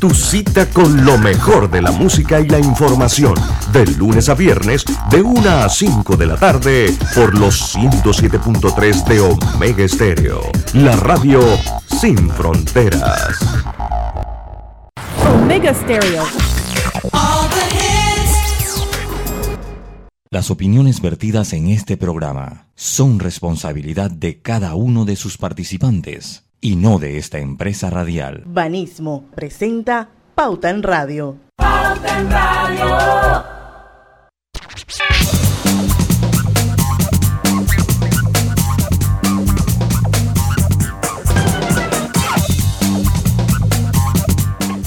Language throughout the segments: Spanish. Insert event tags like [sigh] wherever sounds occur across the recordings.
tu cita con lo mejor de la música y la información. De lunes a viernes, de 1 a 5 de la tarde, por los 107.3 de Omega Estéreo. La radio sin fronteras. Omega Stereo. Las opiniones vertidas en este programa son responsabilidad de cada uno de sus participantes y no de esta empresa radial. Banismo presenta Pauta en Radio. Pauta en Radio.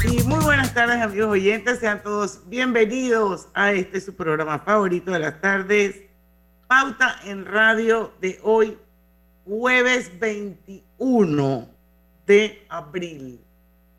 Y muy buenas tardes amigos oyentes, sean todos bienvenidos a este su programa favorito de las tardes, Pauta en Radio de hoy, jueves 21 de abril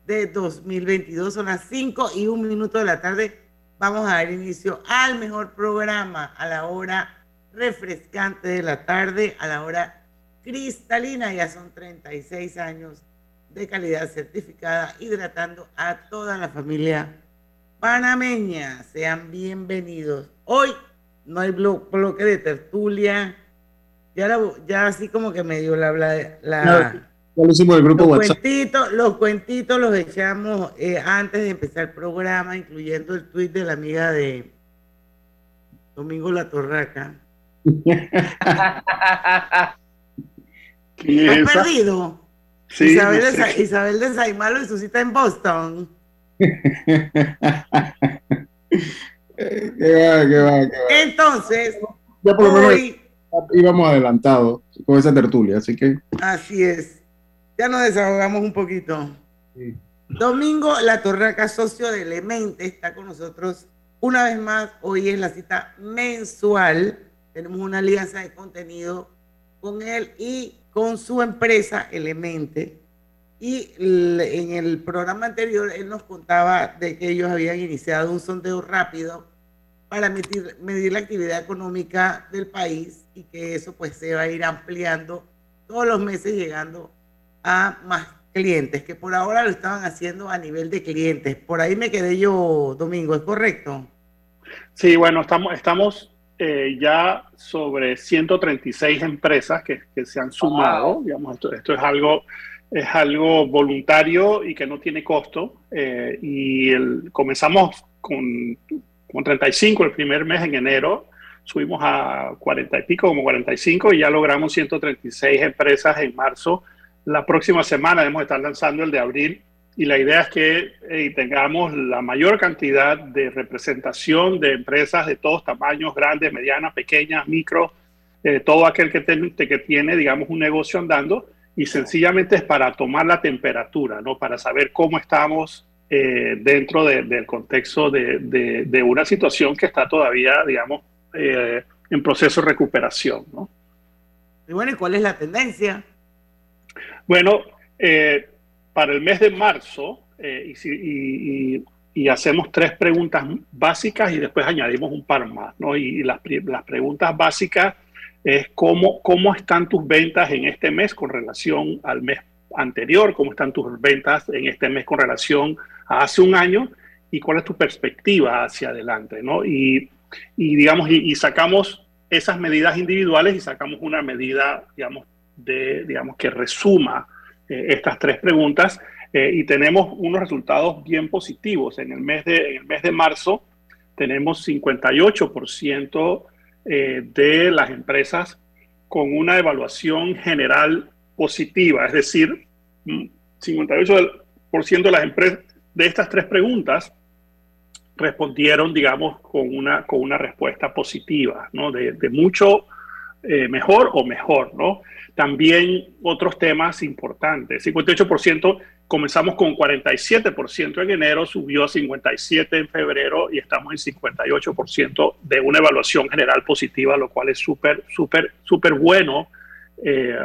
de 2022. Son las 5 y un minuto de la tarde. Vamos a dar inicio al mejor programa a la hora refrescante de la tarde, a la hora cristalina. Ya son 36 años de calidad certificada, hidratando a toda la familia panameña. Sean bienvenidos. Hoy no hay bloque de tertulia ya, ya así como que me dio la... la, lo hicimos el grupo los WhatsApp. Cuentitos, los cuentitos los echamos eh, antes de empezar el programa, incluyendo el tuit de la amiga de Domingo La Torraca. [laughs] ¿Quién es ¿Has esa? perdido? Sí, Isabel, no de, sé. Isabel de Saimalo y su cita en Boston. [laughs] Eh, qué va, qué va, qué va. Entonces, Ya por hoy, íbamos adelantados con esa tertulia, así que así es, ya nos desahogamos un poquito. sí. Domingo La Torraca, socio de Elemente, está con nosotros una vez más. Hoy es la cita mensual. Tenemos una alianza de contenido con él y con su empresa Elemente. Y en el programa anterior él nos contaba de que ellos habían iniciado un sondeo rápido para medir, medir la actividad económica del país y que eso pues se va a ir ampliando todos los meses llegando a más clientes, que por ahora lo estaban haciendo a nivel de clientes. Por ahí me quedé yo, Domingo, ¿es correcto? Sí, bueno, estamos, estamos eh, ya sobre 136 empresas que, que se han sumado. Digamos, esto, esto es algo es algo voluntario y que no tiene costo. eh, y el- comenzamos con, con 35 el primer mes en enero, subimos a 40 y pico, como 45, y ya logramos 136 empresas en marzo. La próxima semana debemos estar lanzando el de abril y la idea es que tengamos la mayor cantidad de representación de empresas de todos tamaños, grandes, medianas, pequeñas, micro, todo aquel que, que tiene, digamos, un negocio andando y sencillamente es para tomar la temperatura, ¿no? Para saber cómo estamos eh, dentro de- del contexto de, de- de una situación que está todavía, digamos, eh, en proceso de recuperación, ¿no? Y bueno, ¿y cuál es la tendencia? Bueno, eh, para el mes de marzo, eh, y, si- y- hacemos tres preguntas básicas y después añadimos un par más, ¿no? Y, las, las preguntas básicas es cómo, cómo están tus ventas en este mes con relación al mes anterior, cómo están tus ventas en este mes con relación a hace un año y cuál es tu perspectiva hacia adelante, ¿no? Y, y digamos, y, y sacamos esas medidas individuales y sacamos una medida, digamos, de, digamos, que resuma eh, estas tres preguntas eh, y tenemos unos resultados bien positivos. En el mes de, en el mes de marzo tenemos 58% eh, de las empresas con una evaluación general positiva, es decir, mm, 58% de las empresas de estas tres preguntas respondieron, digamos, con una, con una respuesta positiva, ¿no? De, de mucho eh, mejor o mejor, ¿no? También otros temas importantes. 58% comenzamos con 47% en enero, subió a 57% en febrero y estamos en 58% de una evaluación general positiva, lo cual es súper, súper, súper bueno. Eh,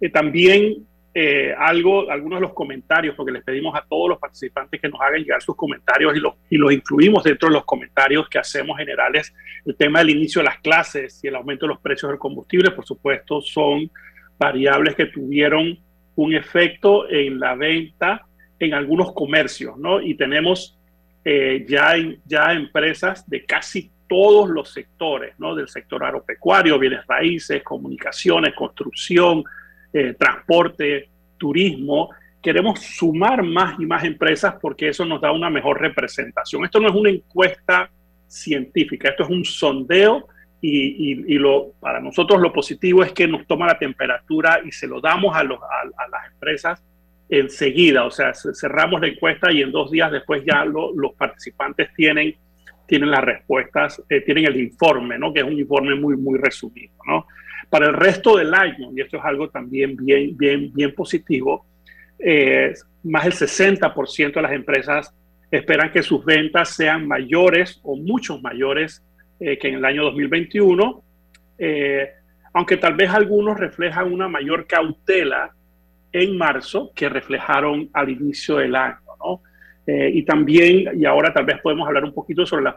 eh, también eh, algo, algunos de los comentarios, porque les pedimos a todos los participantes que nos hagan llegar sus comentarios y los, y los incluimos dentro de los comentarios que hacemos generales. El tema del inicio de las clases y el aumento de los precios del combustible, por supuesto, son variables que tuvieron un efecto en la venta en algunos comercios, ¿no? Y tenemos eh, ya, ya empresas de casi todos los sectores, ¿no? Del sector agropecuario, bienes raíces, comunicaciones, construcción, eh, transporte, turismo. Queremos sumar más y más empresas porque eso nos da una mejor representación. Esto no es una encuesta científica, esto es un sondeo y, y, lo, para nosotros lo positivo es que nos toma la temperatura y se lo damos a, los, a, las empresas enseguida, o sea, cerramos la encuesta y en dos días después ya los participantes tienen, tienen las respuestas, eh, tienen el informe, ¿no? que es un informe muy, muy resumido. ¿no? Para el resto del año, y esto es algo también bien, bien, bien positivo, eh, más del 60% de las empresas esperan que sus ventas sean mayores o muchos mayores eh, que en el año 2021, eh, aunque tal vez algunos reflejan una mayor cautela en marzo que reflejaron al inicio del año. ¿no? Eh, y también, y ahora tal vez podemos hablar un poquito sobre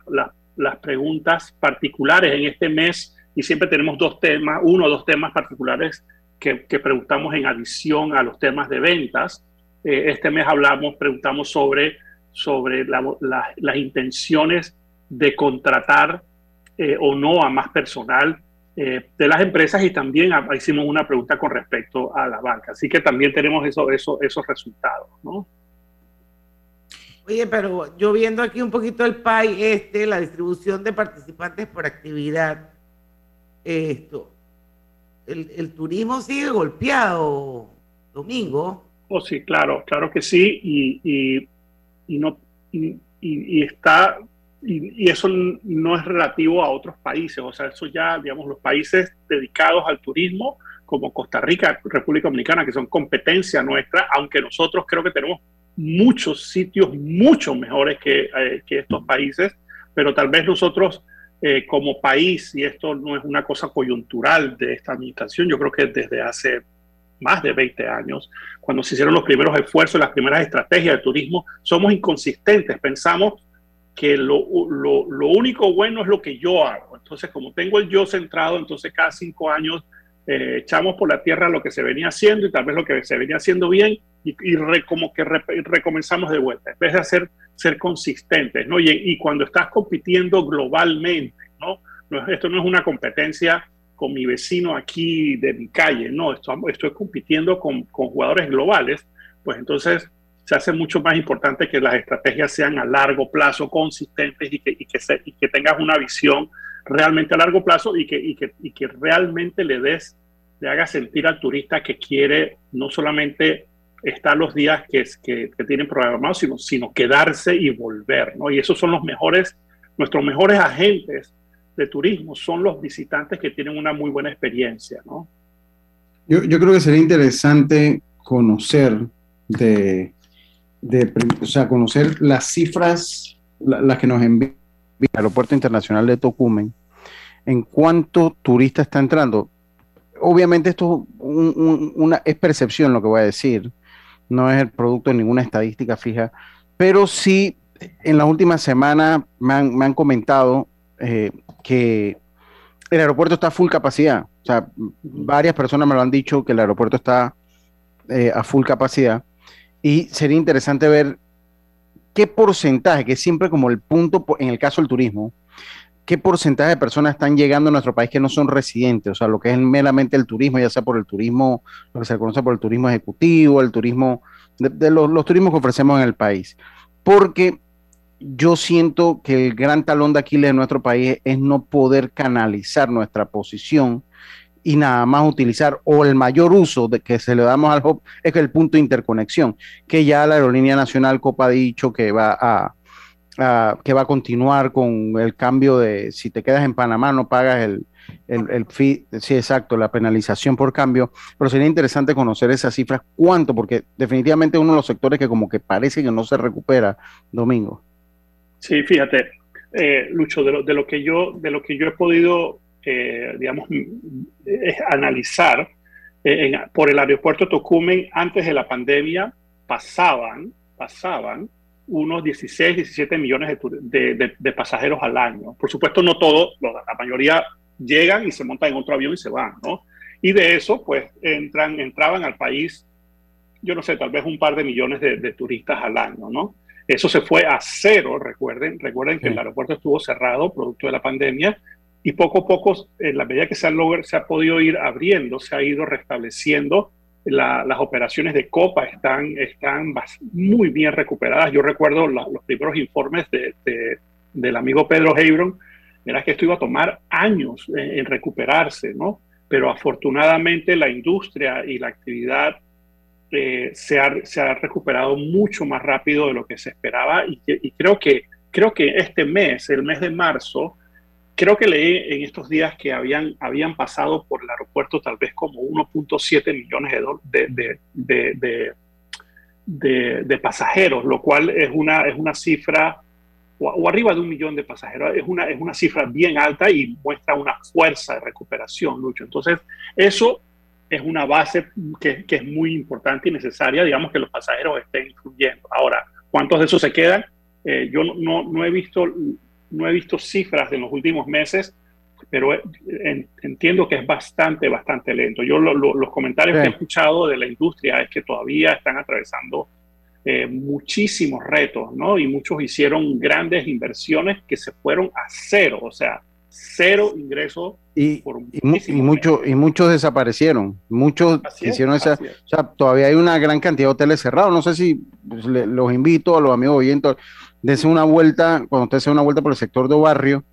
las preguntas particulares en este mes, y siempre tenemos dos temas, uno o dos temas particulares que, que, preguntamos en adición a los temas de ventas. este mes hablamos, preguntamos sobre, sobre las intenciones de contratar eh, o no a más personal eh, de las empresas y también hicimos una pregunta con respecto a la banca. Así que también tenemos eso, eso, esos resultados, ¿no? Oye, pero yo viendo aquí un poquito el PAI, este, la distribución de participantes por actividad, esto, el, turismo sigue golpeado, Domingo. Oh, sí, claro, claro que sí, y, y, no, y está y, eso no es relativo a otros países, o sea, eso ya, digamos, los países dedicados al turismo, como Costa Rica, República Dominicana, que son competencia nuestra, aunque nosotros creo que tenemos muchos sitios mucho mejores que, eh, que estos países, pero tal vez nosotros eh, como país, y esto no es una cosa coyuntural de esta administración, yo creo que desde hace más de 20 años, cuando se hicieron los primeros esfuerzos, las primeras estrategias de turismo, somos inconsistentes, pensamos que lo, lo, lo, único bueno es lo que yo hago. Entonces, como tengo el yo centrado, entonces cada cinco años eh, echamos por la tierra lo que se venía haciendo y tal vez lo que se venía haciendo bien y, como que recomenzamos de vuelta, en vez de hacer, ser consistentes, ¿no? Y, y cuando estás compitiendo globalmente, ¿no? ¿no? Esto no es una competencia con mi vecino aquí de mi calle, no, esto, estoy compitiendo con, con jugadores globales, pues entonces se hace mucho más importante que las estrategias sean a largo plazo, consistentes y que, y que, y que tengas una visión realmente a largo plazo y que, y que, y que realmente le des, le haga sentir al turista que quiere no solamente estar los días que, que, que tienen programados, sino, sino quedarse y volver, ¿no? Y esos son los mejores, nuestros mejores agentes de turismo, son los visitantes que tienen una muy buena experiencia, ¿no? Yo, yo creo que sería interesante conocer de de o sea, conocer las cifras, las que nos envía el Aeropuerto Internacional de Tocumen, en cuánto turista está entrando. Obviamente esto es percepción lo que voy a decir, no es el producto de ninguna estadística fija, pero sí en las últimas semanas me han, comentado eh, que el aeropuerto está a full capacidad. O sea, varias personas me lo han dicho que el aeropuerto está eh, a full capacidad. Y sería interesante ver qué porcentaje, que es siempre como el punto en el caso del turismo, qué porcentaje de personas están llegando a nuestro país que no son residentes, o sea, lo que es meramente el turismo, ya sea por el turismo, lo que se conoce por el turismo ejecutivo, el turismo, de, los, los turismos que ofrecemos en el país. Porque yo siento que el gran talón de Aquiles de nuestro país es no poder canalizar nuestra posición y nada más utilizar o el mayor uso de que se le damos al hub es el punto de interconexión, que ya la aerolínea nacional Copa ha dicho que va a, que va a continuar con el cambio de si te quedas en Panamá no pagas el, el, el fee, sí, exacto, la penalización por cambio, pero sería interesante conocer esas cifras, cuánto, porque definitivamente uno de los sectores que como que parece que no se recupera, Domingo. Sí, fíjate, eh, Lucho, de lo, de lo, que yo, de lo que yo he podido eh, digamos, es analizar, eh, por el aeropuerto Tocumen antes de la pandemia pasaban, pasaban unos 16, 17 millones de, de, pasajeros al año. Por supuesto, no todos, la mayoría llegan y se montan en otro avión y se van, ¿no? Y de eso, pues, entran, entraban al país yo no sé, tal vez un par de millones de, turistas al año, ¿no? Eso se fue a cero, recuerden, recuerden que el aeropuerto estuvo cerrado producto de la pandemia y poco a poco, en la medida que se ha, se ha podido ir abriendo, se ha ido restableciendo, las operaciones de Copa están, están muy bien recuperadas. Yo recuerdo los primeros informes de, del amigo Pedro Hebron, era que esto iba a tomar años en, recuperarse, ¿no? Pero afortunadamente la industria y la actividad eh, se, ha, se, ha, recuperado mucho más rápido de lo que se esperaba y, y creo, que, creo que este mes, el mes de marzo, creo que leí en estos días que habían, habían pasado por el aeropuerto tal vez como 1.7 millones de, de, de, de, pasajeros, lo cual es una, es una cifra, o, arriba de un millón de pasajeros, es una, es una cifra bien alta y muestra una fuerza de recuperación, Lucho. Entonces, eso es una base que, que es muy importante y necesaria, digamos, que los pasajeros estén influyendo. Ahora, ¿cuántos de esos se quedan? Eh, yo no, no he visto no he visto cifras en los últimos meses, pero eh, entiendo que es bastante, bastante lento. Yo los comentarios que he escuchado de la industria es que todavía están atravesando eh, muchísimos retos, ¿no? Y muchos hicieron grandes inversiones que se fueron a cero, o sea, cero ingresos. Y, y, mucho, y muchos desaparecieron, muchos hicieron esa, o sea, todavía hay una gran cantidad de hoteles cerrados, no sé si pues, los invito a los amigos oyentes, Dese una vuelta, cuando usted se una vuelta por el sector de barrio,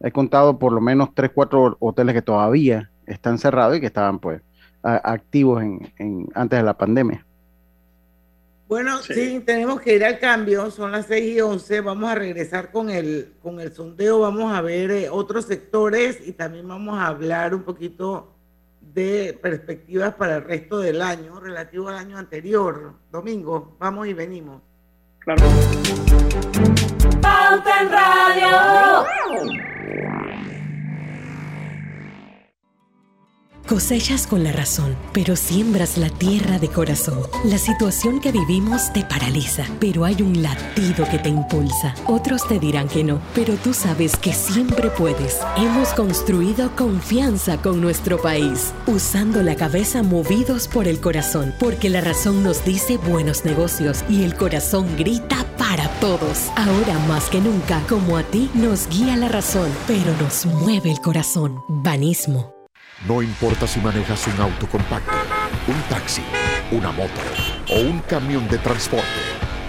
he contado por lo menos tres, cuatro hoteles que todavía están cerrados y que estaban pues activos en, antes de la pandemia. Bueno, sí. tenemos que ir al cambio, son las 6 y 11, vamos a regresar con el, con el sondeo, vamos a ver eh, otros sectores y también vamos a hablar un poquito de perspectivas para el resto del año, relativo al año anterior. Domingo, vamos y venimos. Claro. Pauta en Radio. Cosechas con la razón, pero siembras la tierra de corazón. La situación que vivimos te paraliza, pero hay un latido que te impulsa. Otros te dirán que no, pero tú sabes que siempre puedes. Hemos construido confianza con nuestro país, usando la cabeza movidos por el corazón, porque la razón nos dice buenos negocios y el corazón grita para todos. Ahora más que nunca, como a ti nos guía la razón, pero nos mueve el corazón. Banismo. No importa si manejas un auto compacto, un taxi, una moto o un camión de transporte.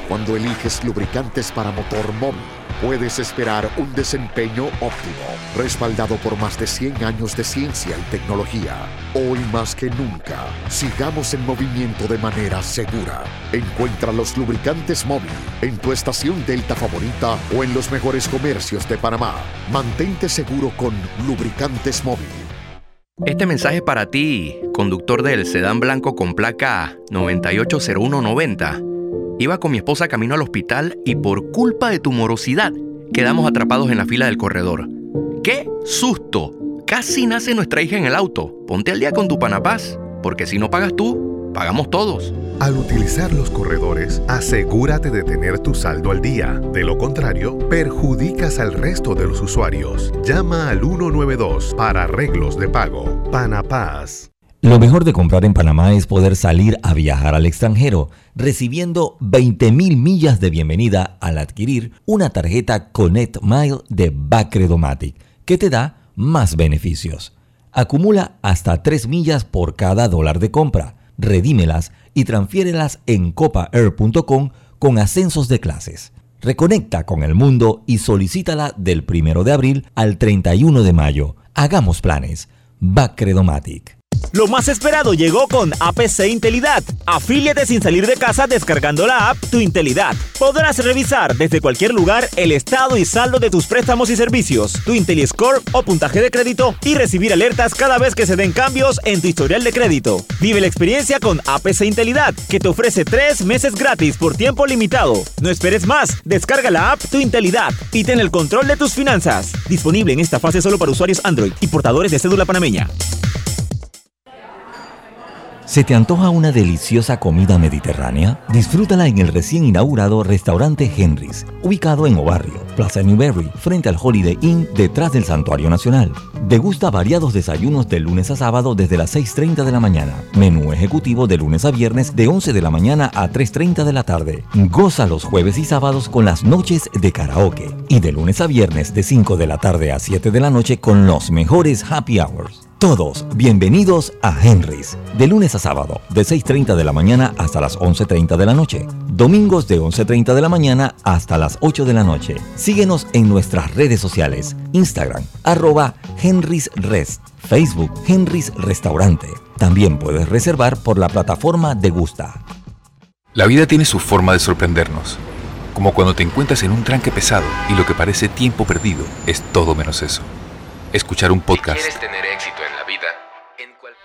Cuando eliges lubricantes para motor móvil, puedes esperar un desempeño óptimo, respaldado por más de 100 años de ciencia y tecnología. Hoy más que nunca, sigamos en movimiento de manera segura. Encuentra los lubricantes móvil en tu estación Delta favorita o en los mejores comercios de Panamá. Mantente seguro con lubricantes móvil. Este mensaje es para ti, conductor del sedán blanco con placa 980190. Iba con mi esposa camino al hospital y por culpa de tu morosidad quedamos atrapados en la fila del corredor. ¡Qué susto! Casi nace nuestra hija en el auto. Ponte al día con tu panapaz, porque si no pagas tú, pagamos todos. Al utilizar los corredores, asegúrate de tener tu saldo al día. De lo contrario, perjudicas al resto de los usuarios. Llama al 192 para arreglos de pago. Panapaz. Lo mejor de comprar en Panamá es poder salir a viajar al extranjero, recibiendo 20.000 millas de bienvenida al adquirir una tarjeta Connect Mile de Bacredomatic, que te da más beneficios. Acumula hasta 3 millas por cada dólar de compra redímelas y transfiérelas en copaair.com con ascensos de clases. Reconecta con el mundo y solicítala del 1 de abril al 31 de mayo. Hagamos planes. Bacredomatic. Lo más esperado llegó con APC Intelidad. Afíliate sin salir de casa descargando la app Tu Intelidad. Podrás revisar desde cualquier lugar el estado y saldo de tus préstamos y servicios, tu IntelliScore o puntaje de crédito y recibir alertas cada vez que se den cambios en tu historial de crédito. Vive la experiencia con APC Intelidad, que te ofrece tres meses gratis por tiempo limitado. No esperes más, descarga la app Tu Intelidad y ten el control de tus finanzas. Disponible en esta fase solo para usuarios Android y portadores de cédula panameña. ¿Se te antoja una deliciosa comida mediterránea? Disfrútala en el recién inaugurado restaurante Henry's, ubicado en Obarrio, Plaza Newberry, frente al Holiday Inn, detrás del Santuario Nacional. Degusta variados desayunos de lunes a sábado desde las 6.30 de la mañana. Menú ejecutivo de lunes a viernes de 11 de la mañana a 3.30 de la tarde. Goza los jueves y sábados con las noches de karaoke. Y de lunes a viernes de 5 de la tarde a 7 de la noche con los mejores happy hours. Todos bienvenidos a Henry's, de lunes a sábado, de 6.30 de la mañana hasta las 11.30 de la noche. Domingos de 11.30 de la mañana hasta las 8 de la noche. Síguenos en nuestras redes sociales, Instagram, arroba Henry's Rest, Facebook Henry's Restaurante. También puedes reservar por la plataforma de Gusta. La vida tiene su forma de sorprendernos, como cuando te encuentras en un tranque pesado y lo que parece tiempo perdido es todo menos eso. Escuchar un podcast. tener éxito en la vida,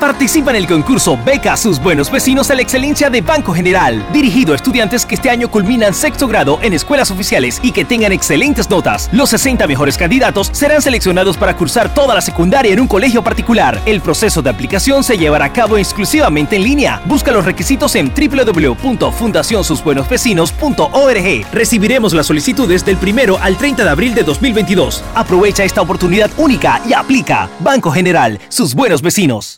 Participa en el concurso Beca sus buenos vecinos a la excelencia de Banco General, dirigido a estudiantes que este año culminan sexto grado en escuelas oficiales y que tengan excelentes notas. Los 60 mejores candidatos serán seleccionados para cursar toda la secundaria en un colegio particular. El proceso de aplicación se llevará a cabo exclusivamente en línea. Busca los requisitos en www.fundacionsusbuenosvecinos.org. Recibiremos las solicitudes del primero al 30 de abril de 2022. Aprovecha esta oportunidad única y aplica. Banco General, sus buenos vecinos.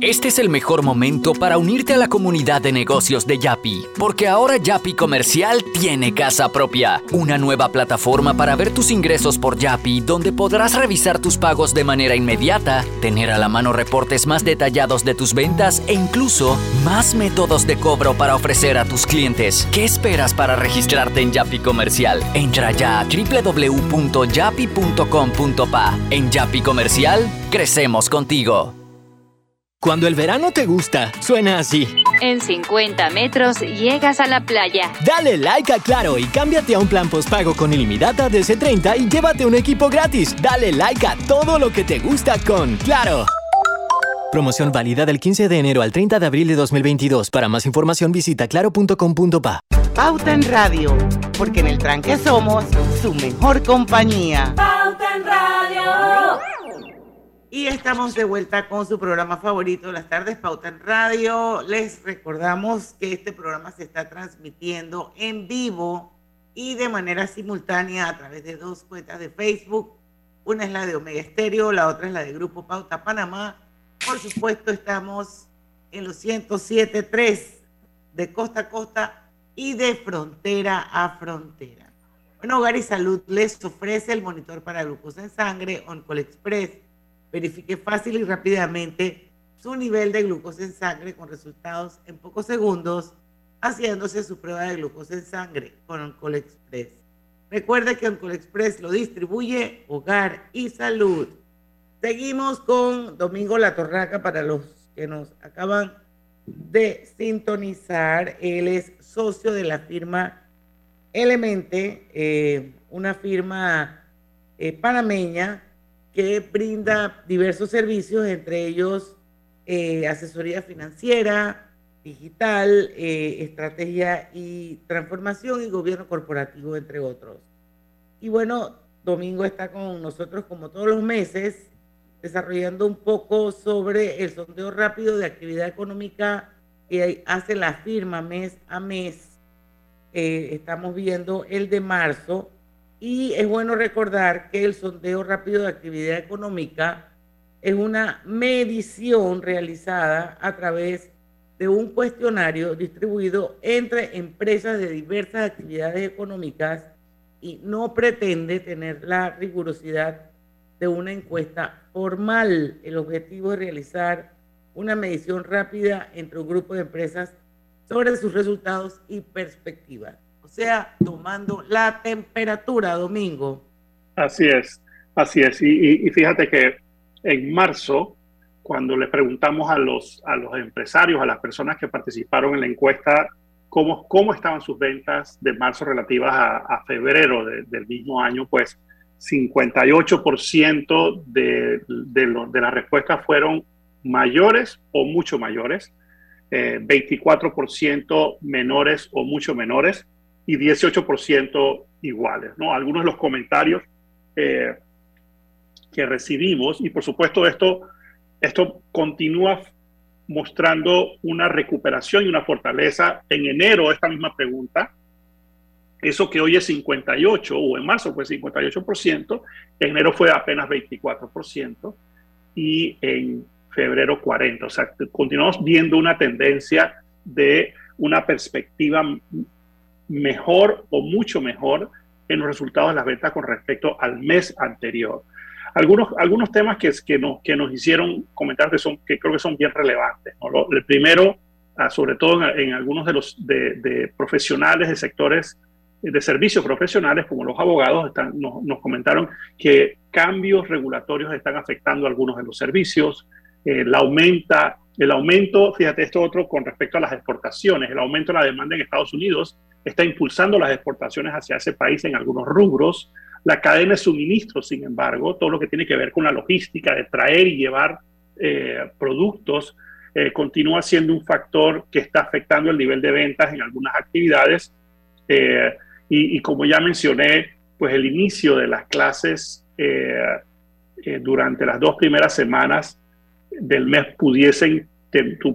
Este es el mejor momento para unirte a la comunidad de negocios de Yapi, porque ahora Yapi Comercial tiene casa propia, una nueva plataforma para ver tus ingresos por Yapi, donde podrás revisar tus pagos de manera inmediata, tener a la mano reportes más detallados de tus ventas e incluso más métodos de cobro para ofrecer a tus clientes. ¿Qué esperas para registrarte en Yapi Comercial? Entra ya a www.yapi.com.pa. En Yapi Comercial, crecemos contigo. Cuando el verano te gusta, suena así. En 50 metros llegas a la playa. Dale like a Claro y cámbiate a un plan postpago con ilimitada de C30 y llévate un equipo gratis. Dale like a todo lo que te gusta con Claro. Promoción válida del 15 de enero al 30 de abril de 2022. Para más información visita claro.com.pa. Pauta en Radio, porque en el tranque somos su mejor compañía. Pauta en Radio. Y estamos de vuelta con su programa favorito las tardes, Pauta en Radio. Les recordamos que este programa se está transmitiendo en vivo y de manera simultánea a través de dos cuentas de Facebook. Una es la de Omega Estéreo, la otra es la de Grupo Pauta Panamá. Por supuesto, estamos en los 107.3 de costa a costa y de frontera a frontera. Bueno, Hogar y Salud les ofrece el monitor para glucosa en sangre Oncol Express. Verifique fácil y rápidamente su nivel de glucosa en sangre con resultados en pocos segundos, haciéndose su prueba de glucosa en sangre con Oncol Express. Recuerde que Oncol Express lo distribuye Hogar y Salud. Seguimos con Domingo La Torraca para los que nos acaban de sintonizar. Él es socio de la firma Elemente, eh, una firma eh, panameña que brinda diversos servicios, entre ellos eh, asesoría financiera, digital, eh, estrategia y transformación y gobierno corporativo, entre otros. Y bueno, Domingo está con nosotros como todos los meses, desarrollando un poco sobre el sondeo rápido de actividad económica que hace la firma mes a mes. Eh, estamos viendo el de marzo y es bueno recordar que el sondeo rápido de actividad económica es una medición realizada a través de un cuestionario distribuido entre empresas de diversas actividades económicas y no pretende tener la rigurosidad de una encuesta formal. El objetivo es realizar una medición rápida entre un grupo de empresas sobre sus resultados y perspectivas. Sea, tomando la temperatura, Domingo. Así es, así es. Y, fíjate que en marzo, cuando le preguntamos a los, a los empresarios, a las personas que participaron en la encuesta, cómo, cómo estaban sus ventas de marzo relativas a, febrero del mismo año, pues 58% de, de, de las respuestas fueron mayores o mucho mayores, 24% eh, menores o mucho menores y 18% iguales. ¿no? Algunos de los comentarios eh, que recibimos, y por supuesto esto, esto continúa mostrando una recuperación y una fortaleza. En enero, esta misma pregunta, eso que hoy es 58 o en marzo fue 58%, en enero fue apenas 24% y en febrero 40. O sea, continuamos viendo una tendencia de una perspectiva mejor o mucho mejor en los resultados de las ventas con respecto al mes anterior. Algunos, algunos temas que, que, nos, que nos hicieron comentar que, son, que creo que son bien relevantes. el primero, ah, sobre todo en, algunos de los de, profesionales de sectores de servicios profesionales, como los abogados, están, nos, nos, comentaron que cambios regulatorios están afectando algunos de los servicios, el, aumenta, el aumento, fíjate esto otro con respecto a las exportaciones, el aumento de la demanda en Estados Unidos está impulsando las exportaciones hacia ese país en algunos rubros. La cadena de suministro, sin embargo, todo lo que tiene que ver con la logística de traer y llevar eh, productos, eh, continúa siendo un factor que está afectando el nivel de ventas en algunas actividades. Eh, y, y, como ya mencioné, pues el inicio de las clases durante las dos primeras semanas del mes pudiesen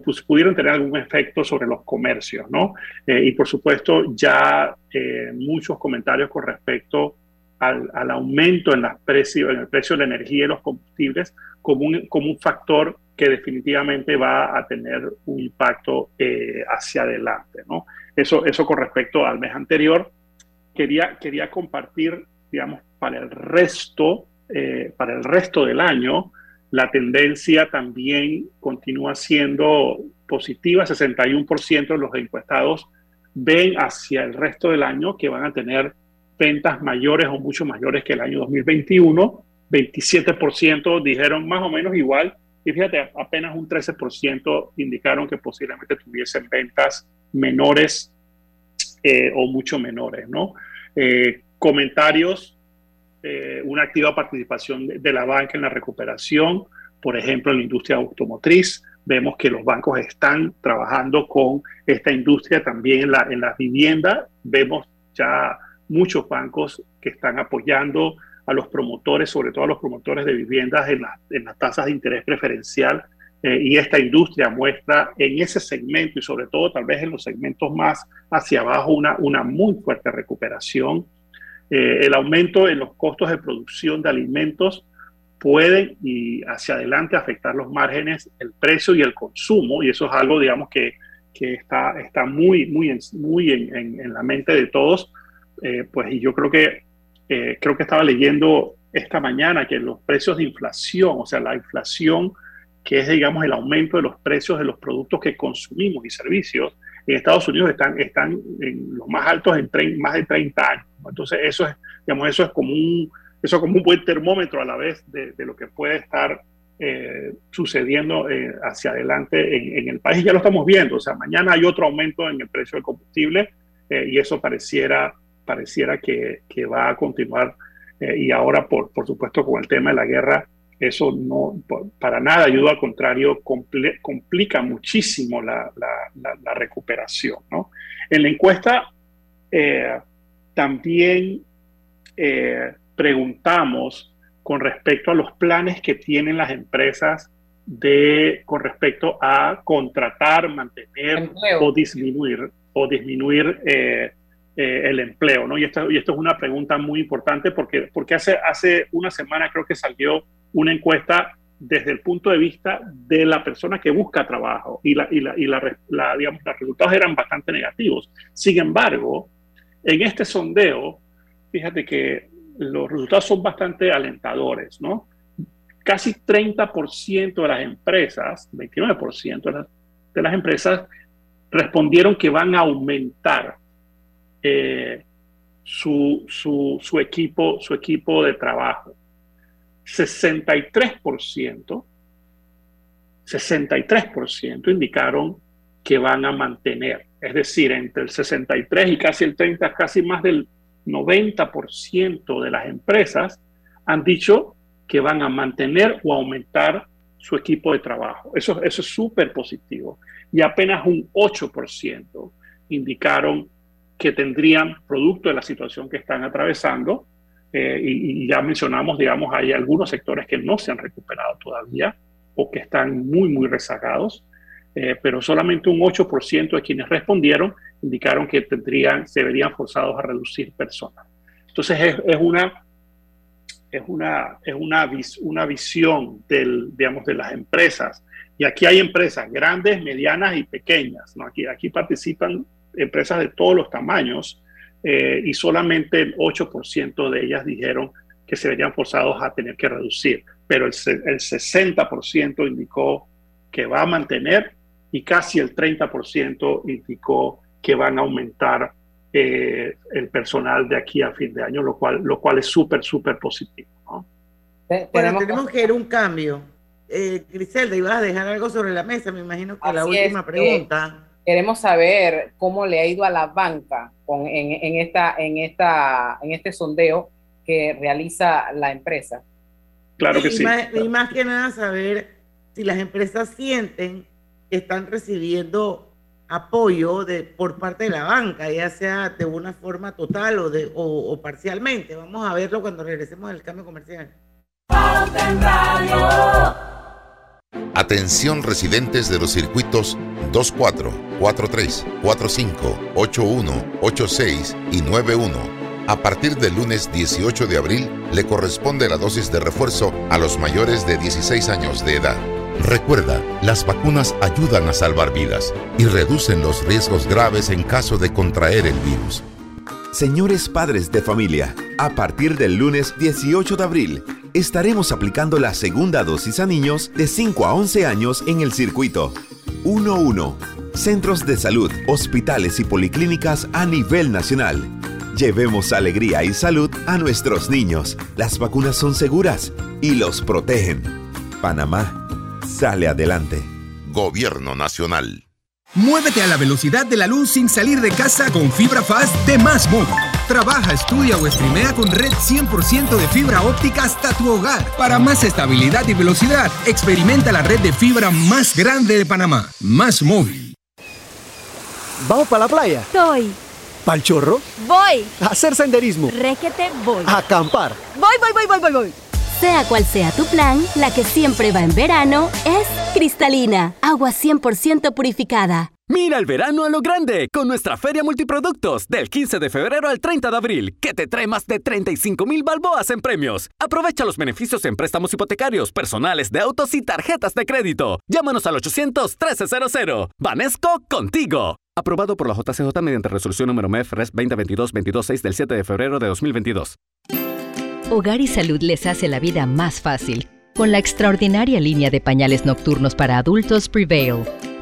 pues, pudieron tener algún efecto sobre los comercios, ¿no? Eh, y por supuesto ya eh, muchos comentarios con respecto al, aumento en, las precios, en el precio de la energía y los combustibles como un, como un factor que definitivamente va a tener un impacto eh, hacia adelante, ¿no? Eso, eso con respecto al mes anterior. Quería, quería compartir, digamos, para el resto, para el resto del año, la tendencia también continúa siendo positiva. 61% de los encuestados ven hacia el resto del año que van a tener ventas mayores o mucho mayores que el año 2021. 27% dijeron más o menos igual. Y fíjate, apenas un 13% indicaron que posiblemente tuviesen ventas menores eh, o mucho menores, ¿no? Eh, comentarios eh, una activa participación de, la banca en la recuperación, por ejemplo, en la industria automotriz. Vemos que los bancos están trabajando con esta industria también en la, en vivienda. Vemos ya muchos bancos que están apoyando a los promotores, sobre todo a los promotores de viviendas en, las tasas de interés preferencial. Eh, y esta industria muestra en ese segmento y sobre todo tal vez en los segmentos más hacia abajo una muy fuerte recuperación. Eh, el aumento en los costos de producción de alimentos pueden y hacia adelante afectar los márgenes, el precio y el consumo, y eso es algo, digamos, que, que está, está muy, muy, en, muy en, en, la mente de todos. Eh, pues y yo creo que, eh, creo que estaba leyendo esta mañana que los precios de inflación, o sea, la inflación que es, digamos, el aumento de los precios de los productos que consumimos y servicios, en Estados Unidos están, están en los más altos en más de 30 años. Entonces, eso es, digamos, eso es como un, eso como un buen termómetro a la vez de, lo que puede estar eh, sucediendo eh, hacia adelante en, el país. Ya lo estamos viendo, o sea, mañana hay otro aumento en el precio del combustible eh, y eso pareciera, pareciera que, que va a continuar. y ahora, por, por supuesto, con el tema de la guerra, eso no para nada ayuda, al contrario, complica muchísimo la, la, recuperación. ¿no? En la encuesta eh, también eh, preguntamos con respecto a los planes que tienen las empresas de, con respecto a contratar, mantener o disminuir, o disminuir eh, el empleo. ¿no? Y, esto, y esto es una pregunta muy importante porque, porque hace, hace una semana creo que salió una encuesta desde el punto de vista de la persona que busca trabajo y, la, y, la, y digamos, los resultados eran bastante negativos. Sin embargo, en este sondeo, fíjate que los resultados son bastante alentadores, ¿no? casi 30% de las empresas, 29% de las, de las empresas respondieron que van a aumentar eh, su, su, su, equipo, su equipo de trabajo. 63%, 63% indicaron que van a mantener. Es decir, entre el 63 y casi el 30, casi más del 90% de las empresas han dicho que van a mantener o aumentar su equipo de trabajo. Eso, eso es súper positivo. Y apenas un 8% indicaron que tendrían, producto de la situación que están atravesando, eh, y, ya mencionamos, digamos, hay algunos sectores que no se han recuperado todavía o que están muy, muy rezagados, eh, pero solamente un 8% de quienes respondieron indicaron que tendrían, se verían forzados a reducir personas. Entonces es, una es una, es una, una visión del, digamos, de las empresas. Y aquí hay empresas grandes, medianas y pequeñas. ¿no? Aquí, aquí participan empresas de todos los tamaños eh, y solamente el 8% de ellas dijeron que se verían forzados a tener que reducir, pero el, el 60% indicó que va a mantener y casi el 30% indicó que van a aumentar eh, el personal de aquí a fin de año, lo cual, lo cual es súper, súper positivo. ¿no? tenemos que ir un cambio. Eh, Griselda, ibas a dejar algo sobre la mesa, me imagino que la última pregunta. Queremos saber cómo le ha ido a la banca con, en, en, esta, en, esta, en este sondeo que realiza la empresa. Claro que y sí. Más, Y más que nada saber si las empresas sienten que están recibiendo apoyo de, por parte de la banca, ya sea de una forma total o, de, o, o parcialmente. Vamos a verlo cuando regresemos del cambio comercial. Atención residentes de los circuitos 24, 43, 45, 81, 86 y 91. A partir del lunes 18 de abril le corresponde la dosis de refuerzo a los mayores de 16 años de edad. Recuerda, las vacunas ayudan a salvar vidas y reducen los riesgos graves en caso de contraer el virus. Señores padres de familia, a partir del lunes 18 de abril, estaremos aplicando la segunda dosis a niños de 5 a 11 años en el circuito 1-1. Centros de salud, hospitales y policlínicas a nivel nacional. Llevemos alegría y salud a nuestros niños. Las vacunas son seguras y los protegen. Panamá sale adelante. Gobierno Nacional. Muévete a la velocidad de la luz sin salir de casa con fibra fast de Más. Trabaja, estudia o streamea con red 100% de fibra óptica hasta tu hogar. Para más estabilidad y velocidad, experimenta la red de fibra más grande de Panamá. Más Móvil. ¿Vamos para la playa? Soy. ¿Pal chorro? Voy. A hacer senderismo. Requete, voy. A acampar. Voy, voy, voy, voy, voy, voy. Sea cual sea tu plan, la que siempre va en verano es cristalina, agua 100% purificada. Mira el verano a lo grande con nuestra Feria Multiproductos del 15 de febrero al 30 de abril, que te trae más de 35 mil balboas en premios. Aprovecha los beneficios en préstamos hipotecarios, personales de autos y tarjetas de crédito. Llámanos al 800-1300. Vanesco contigo. Aprobado por la JCJ mediante resolución número MEF RES 2022-226 del 7 de febrero de 2022. Hogar y Salud les hace la vida más fácil con la extraordinaria línea de pañales nocturnos para adultos Prevail.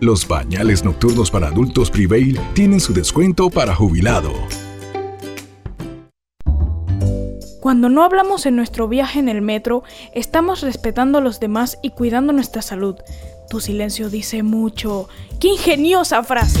Los pañales nocturnos para adultos Prevail tienen su descuento para jubilado. Cuando no hablamos en nuestro viaje en el metro, estamos respetando a los demás y cuidando nuestra salud. Tu silencio dice mucho. ¡Qué ingeniosa frase!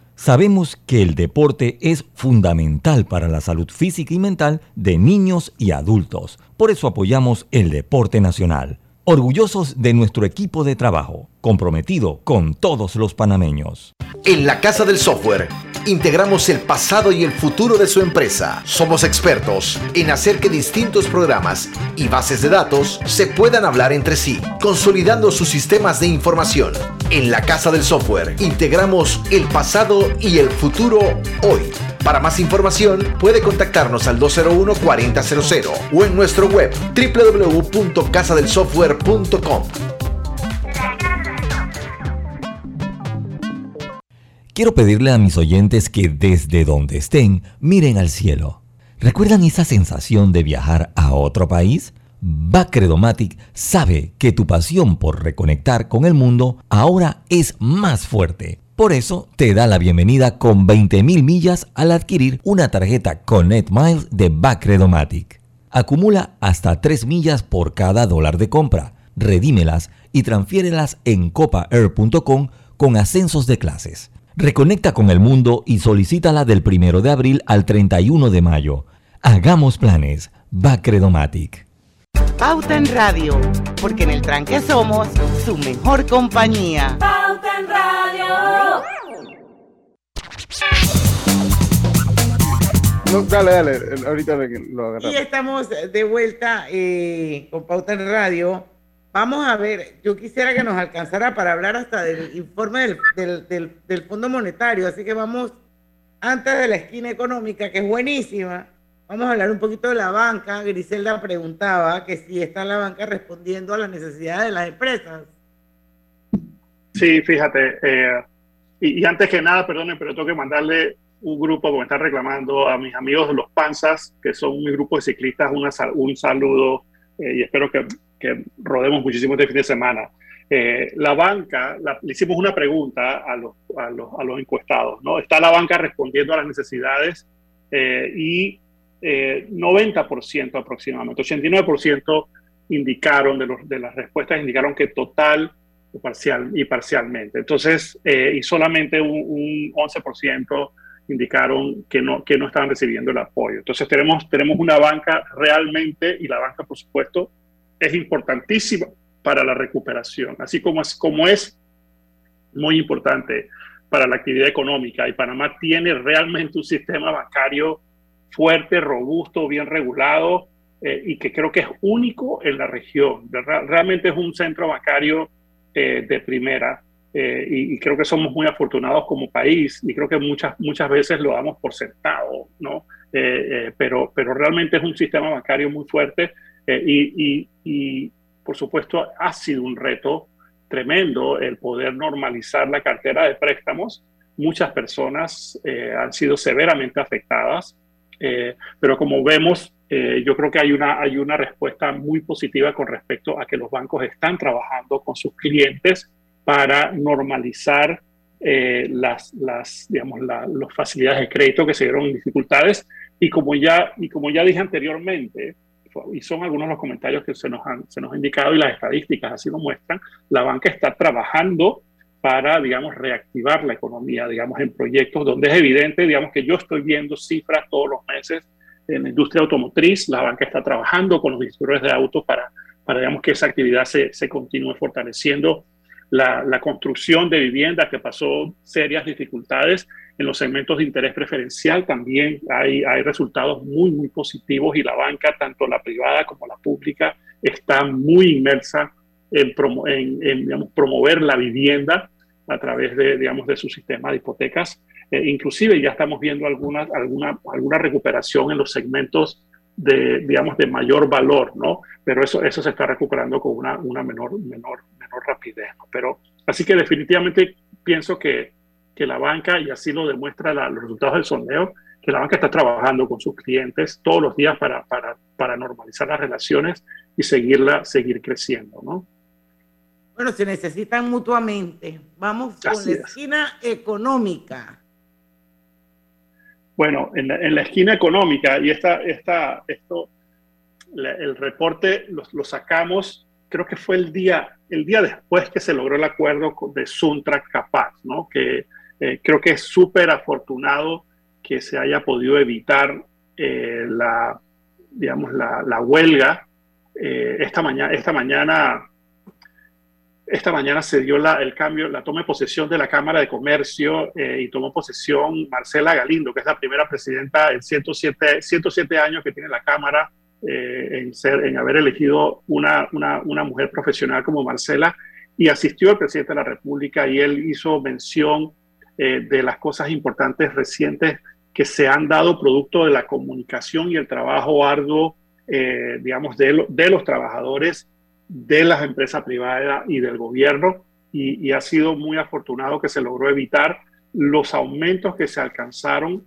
Sabemos que el deporte es fundamental para la salud física y mental de niños y adultos. Por eso apoyamos el deporte nacional. Orgullosos de nuestro equipo de trabajo, comprometido con todos los panameños. En la Casa del Software integramos el pasado y el futuro de su empresa. Somos expertos en hacer que distintos programas y bases de datos se puedan hablar entre sí, consolidando sus sistemas de información. En la Casa del Software integramos el pasado y el futuro hoy. Para más información puede contactarnos al 201-4000 o en nuestro web www.casadelsoftware.com. Quiero pedirle a mis oyentes que desde donde estén miren al cielo. ¿Recuerdan esa sensación de viajar a otro país? Bacredomatic sabe que tu pasión por reconectar con el mundo ahora es más fuerte. Por eso te da la bienvenida con 20.000 millas al adquirir una tarjeta Connect Miles de Bacredomatic. Acumula hasta 3 millas por cada dólar de compra. Redímelas y transfiérelas en copaair.com con ascensos de clases. Reconecta con el mundo y solicítala del 1 de abril al 31 de mayo. Hagamos planes. Bacredomatic. Pauta en Radio, porque en el tranque somos su mejor compañía. Pauta en Radio. No, dale, dale, ahorita lo agarramos. Y estamos de vuelta eh, con Pauta en Radio. Vamos a ver, yo quisiera que nos alcanzara para hablar hasta del informe del, del, del, Fondo Monetario, así que vamos antes de la esquina económica, que es buenísima, vamos a hablar un poquito de la banca. Griselda preguntaba que si está la banca respondiendo a las necesidades de las empresas. Sí, fíjate, eh, y, y, antes que nada, perdonen, pero tengo que mandarle un grupo, porque me están reclamando a mis amigos de los Panzas, que son un grupo de ciclistas, una, un saludo eh, y espero que que rodemos muchísimo este fin de semana. Eh, la banca, le hicimos una pregunta a los, a, los, a los, encuestados, ¿no? ¿Está la banca respondiendo a las necesidades? Eh, y eh, 90% aproximadamente, 89% indicaron, de, los, de las respuestas indicaron que total o parcial, y parcialmente. Entonces, eh, y solamente un, un 11% indicaron que no, que no estaban recibiendo el apoyo. Entonces tenemos, tenemos una banca realmente, y la banca por supuesto es importantísima para la recuperación, así como es, como es muy importante para la actividad económica. Y Panamá tiene realmente un sistema bancario fuerte, robusto, bien regulado eh, y que creo que es único en la región. Realmente es un centro bancario eh, de primera eh, y, y, creo que somos muy afortunados como país y creo que muchas, muchas veces lo damos por sentado, ¿no? pero, pero realmente es un sistema bancario muy fuerte eh, y, y, por supuesto, ha sido un reto tremendo el poder normalizar la cartera de préstamos. Muchas personas eh, han sido severamente afectadas, eh, pero como vemos, yo creo que hay una, hay una respuesta muy positiva con respecto a que los bancos están trabajando con sus clientes para normalizar las, las, digamos, las facilidades de crédito que se dieron en dificultades. Y como ya, y como ya dije anteriormente, y son algunos los comentarios que se nos han, se nos indicado y las estadísticas así lo muestran, la banca está trabajando para, digamos, reactivar la economía, digamos, en proyectos donde es evidente, digamos, que yo estoy viendo cifras todos los meses en la industria automotriz, la banca está trabajando con los distribuidores de autos para, para digamos, que esa actividad se, se continúe fortaleciendo. La, la, construcción de viviendas que pasó serias dificultades en los segmentos de interés preferencial también hay, hay resultados muy, muy positivos y la banca, tanto la privada como la pública, está muy inmersa en, en, digamos, promover la vivienda a través de, digamos, de su sistema de hipotecas. Eh, inclusive ya estamos viendo alguna, alguna, alguna recuperación en los segmentos de, digamos, de mayor valor, ¿no? Pero eso, eso se está recuperando con una, una menor, menor, menor rapidez. Pero así que definitivamente pienso que que la banca, y así lo demuestra los resultados del sondeo, que la banca está trabajando con sus clientes todos los días para, para, para normalizar las relaciones y seguirla, seguir creciendo, ¿no? Bueno, se necesitan mutuamente. Vamos con la esquina económica. Bueno, en la, en la, esquina económica, y esta, esta, esto, la, el reporte lo, lo, sacamos, creo que fue el día, el día después que se logró el acuerdo de Suntra Capaz, ¿no? Que eh, creo que es súper afortunado que se haya podido evitar eh, la, digamos, la, la huelga. Eh, esta, mañana, esta mañana esta mañana se dio el cambio, la toma de posesión de la Cámara de Comercio eh, y tomó posesión Marcela Galindo, que es la primera presidenta en 107, 107 años que tiene la Cámara eh, en, ser, en haber elegido una, mujer profesional como Marcela y asistió al presidente de la República y él hizo mención eh, de las cosas importantes recientes que se han dado producto de la comunicación y el trabajo arduo, digamos, de los trabajadores de las empresas privadas y del gobierno y, ha sido muy afortunado que se logró evitar los aumentos que se alcanzaron.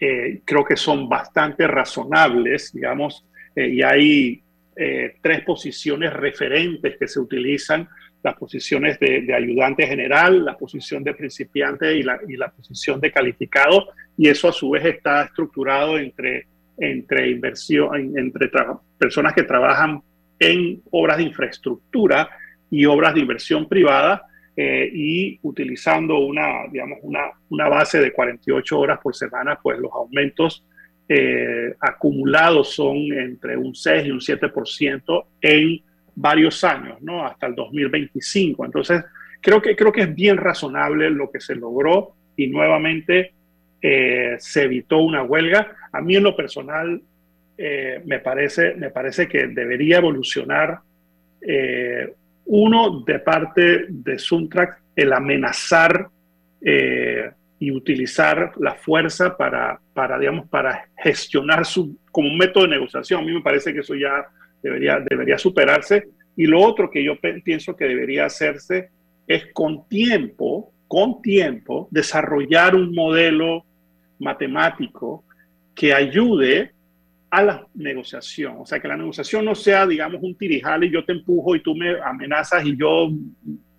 Eh, creo que son bastante razonables, digamos, eh, y hay eh, tres posiciones referentes que se utilizan, las posiciones de, de, ayudante general, la posición de principiante y la, y la posición de calificado, y eso a su vez está estructurado entre, entre inversión, entre personas que trabajan en obras de infraestructura y obras de inversión privada eh, y utilizando una, digamos, una, una, base de 48 horas por semana, pues los aumentos eh, acumulados son entre un 6 y un 7% en varios años, ¿no? Hasta el 2025. Entonces, creo que, creo que es bien razonable lo que se logró y nuevamente eh, se evitó una huelga. A mí en lo personal eh, me, parece, me parece que debería evolucionar eh, uno de parte de Suntrack el amenazar eh, y utilizar la fuerza para, para, digamos, para gestionar su, como un método de negociación. A mí me parece que eso ya debería, debería superarse. Y lo otro que yo pienso que debería hacerse es con tiempo, con tiempo, desarrollar un modelo matemático que ayude a la negociación. O sea, que la negociación no sea, digamos, un tirijal y yo te empujo y tú me amenazas y yo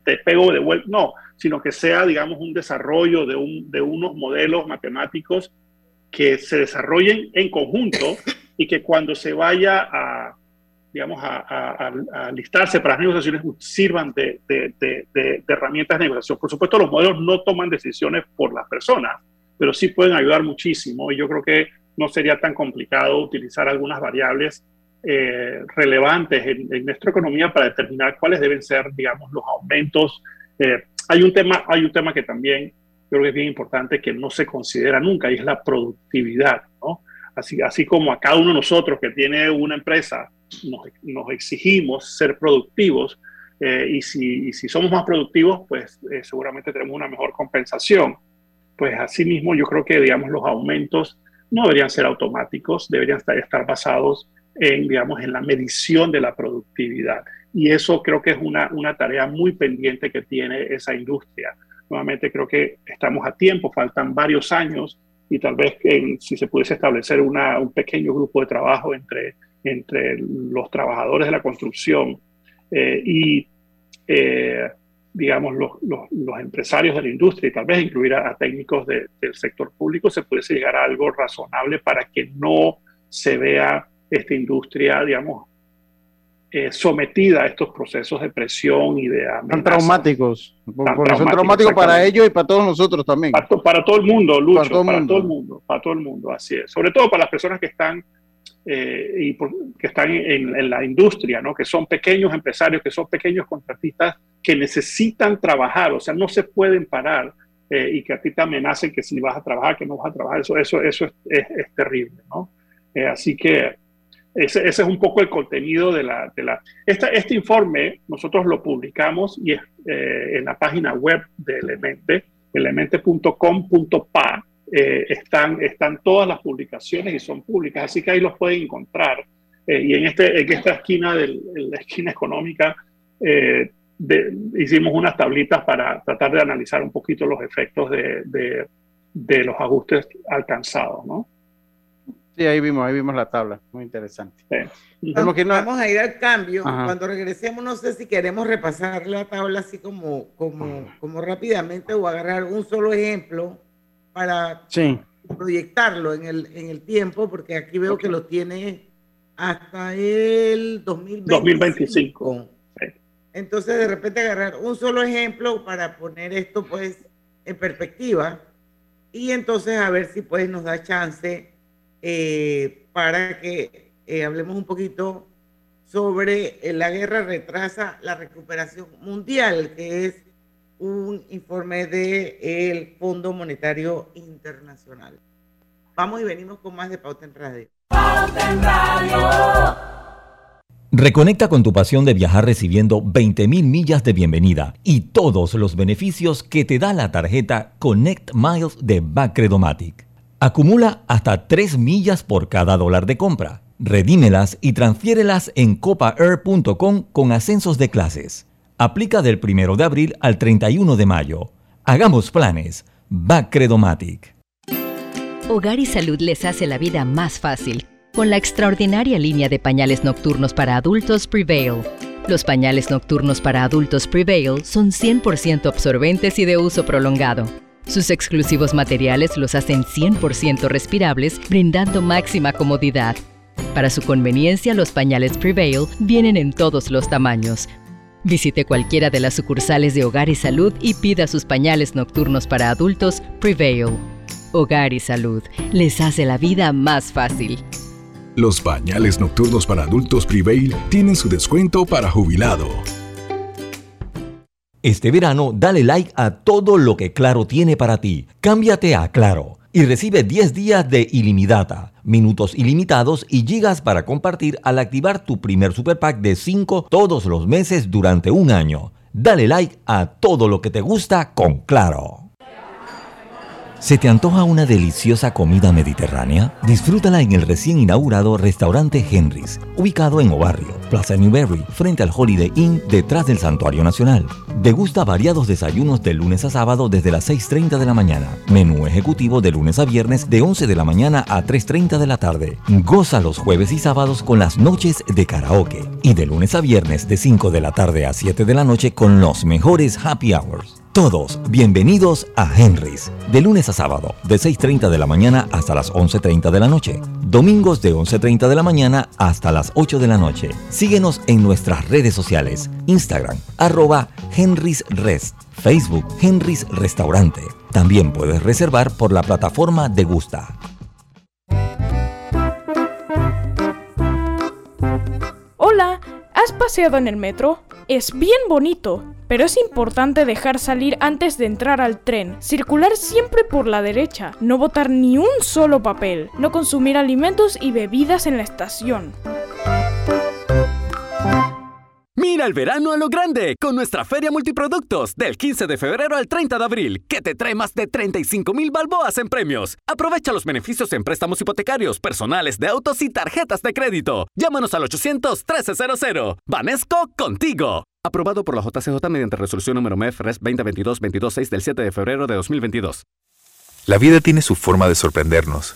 te pego de vuelta. No, sino que sea, digamos, un desarrollo de, un, de unos modelos matemáticos que se desarrollen en conjunto y que cuando se vaya a, digamos, a, a, a listarse para las negociaciones sirvan de, de, de, de, herramientas de negociación. Por supuesto, los modelos no toman decisiones por las personas, pero sí pueden ayudar muchísimo y yo creo que no sería tan complicado utilizar algunas variables eh, relevantes en, nuestra economía para determinar cuáles deben ser, digamos, los aumentos. Eh, hay, un tema, hay un tema que también creo que es bien importante que no se considera nunca y es la productividad, ¿no? Así, así como a cada uno de nosotros que tiene una empresa nos, exigimos ser productivos eh, y, si, y, si, somos más productivos, pues seguramente tenemos una mejor compensación. Pues asimismo yo creo que, digamos, los aumentos no deberían ser automáticos, deberían estar, estar basados en, digamos, en la medición de la productividad. Y eso creo que es una, una tarea muy pendiente que tiene esa industria. Nuevamente creo que estamos a tiempo, faltan varios años y tal vez si se pudiese establecer una, un pequeño grupo de trabajo entre, entre los trabajadores de la construcción eh, y eh, digamos, los, los, los, empresarios de la industria y tal vez incluir a, a técnicos de, del sector público, se pudiese llegar a algo razonable para que no se vea esta industria, digamos, eh, sometida a estos procesos de presión y de amenaza. Son traumáticos, porque traumáticos, son traumáticos para ellos y para todos nosotros también. Para, to, para todo el mundo, Lucho, para, todo, para mundo. todo, el mundo, para todo el mundo, así es. Sobre todo para las personas que están eh, y por, que están en, en, la industria, ¿no? que son pequeños empresarios, que son pequeños contratistas que necesitan trabajar, o sea, no se pueden parar eh, y que a ti te amenacen que si vas a trabajar, que no vas a trabajar, eso, eso, eso es, es, es terrible. ¿no? Eh, así que ese, ese, es un poco el contenido de la... De la esta, este informe nosotros lo publicamos y es eh, en la página web de Elemente, elemente.com.pa eh, están, están todas las publicaciones y son públicas, así que ahí los pueden encontrar. Eh, y en, este, en esta esquina, en la esquina económica, eh, de, hicimos unas tablitas para tratar de analizar un poquito los efectos de, de, de los ajustes alcanzados, ¿no? Sí, ahí vimos, ahí vimos la tabla, muy interesante. Vamos, vamos a ir al cambio. Cuando regresemos, no sé si queremos repasar la tabla así como, como, como rápidamente o agarrar un solo ejemplo para proyectarlo en el, en el tiempo, porque aquí veo que lo tiene hasta el 2025. 2025. Entonces, de repente agarrar un solo ejemplo para poner esto pues en perspectiva y entonces a ver si pues nos da chance eh, para que eh, hablemos un poquito sobre eh, la guerra retrasa la recuperación mundial, que es un informe del el Fondo Monetario Internacional. Vamos y venimos con más de Pauta en Radio. Pauta en Radio. Reconecta con tu pasión de viajar recibiendo 20.000 millas de bienvenida y todos los beneficios que te da la tarjeta Connect Miles de Bacredomatic. Acumula hasta 3 millas por cada dólar de compra. Redímelas y transfiérelas en copaair.com con ascensos de clases. Aplica del 1 de abril al 31 de mayo. Hagamos planes. Bacredomatic. Hogar y Salud les hace la vida más fácil con la extraordinaria línea de pañales nocturnos para adultos Prevail. Los pañales nocturnos para adultos Prevail son 100% absorbentes y de uso prolongado sus exclusivos materiales los hacen 100% respirables, brindando máxima comodidad. Para su conveniencia, los pañales Prevail vienen en todos los tamaños. Visite cualquiera de las sucursales de Hogar y Salud y pida sus pañales nocturnos para adultos Prevail. Hogar y Salud les hace la vida más fácil. Los pañales nocturnos para adultos Prevail tienen su descuento para jubilado. Este verano, dale like a todo lo que Claro tiene para ti. Cámbiate a Claro y recibe 10 días de ilimitada, minutos ilimitados y gigas para compartir al activar tu primer super pack de 5 todos los meses durante un año. Dale like a todo lo que te gusta con Claro. ¿Se te antoja una deliciosa comida mediterránea? Disfrútala en el recién inaugurado restaurante Henry's, ubicado en Obarrio, Plaza Newberry, frente al Holiday Inn, detrás del Santuario Nacional. Degusta variados desayunos de lunes a sábado desde las 6.30 de la mañana. Menú ejecutivo de lunes a viernes de 11 de la mañana a 3.30 de la tarde. Goza los jueves y sábados con las noches de karaoke. Y de lunes a viernes de 5 de la tarde a 7 de la noche con los mejores happy hours. Todos bienvenidos a Henry's, de lunes a sábado, de 6.30 de la mañana hasta las 11.30 de la noche. Domingos de 11.30 de la mañana hasta las 8 de la noche. Síguenos en nuestras redes sociales, Instagram, arroba Henry's Facebook Henry's Restaurante. También puedes reservar por la plataforma de Gusta. Hola, ¿has paseado en el metro? Es bien bonito pero es importante dejar salir antes de entrar al tren, circular siempre por la derecha, no botar ni un solo papel, no consumir alimentos y bebidas en la estación. Mira el verano a lo grande con nuestra Feria Multiproductos del 15 de febrero al 30 de abril, que te trae más de 35 mil balboas en premios. Aprovecha los beneficios en préstamos hipotecarios, personales de autos y tarjetas de crédito. Llámanos al 800-1300. Vanesco contigo. Aprobado por la JCJ mediante resolución número MEF RES 2022-226 del 7 de febrero de 2022. La vida tiene su forma de sorprendernos.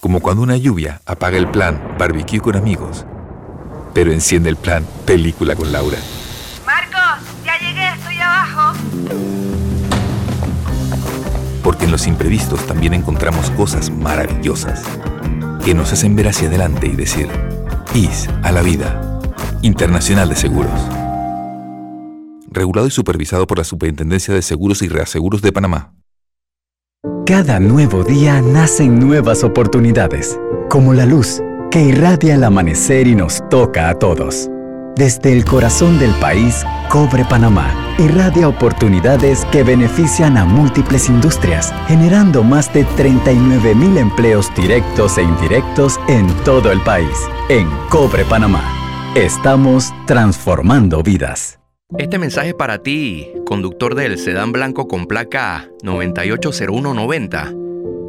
Como cuando una lluvia apaga el plan barbecue con amigos, pero enciende el plan película con Laura. Marcos, ya llegué, estoy abajo. Porque en los imprevistos también encontramos cosas maravillosas que nos hacen ver hacia adelante y decir, IS a la vida. Internacional de Seguros regulado y supervisado por la Superintendencia de Seguros y Reaseguros de Panamá. Cada nuevo día nacen nuevas oportunidades, como la luz que irradia el amanecer y nos toca a todos. Desde el corazón del país, Cobre Panamá irradia oportunidades que benefician a múltiples industrias, generando más de 39 mil empleos directos e indirectos en todo el país. En Cobre Panamá, estamos transformando vidas. Este mensaje para ti, conductor del sedán blanco con placa 980190.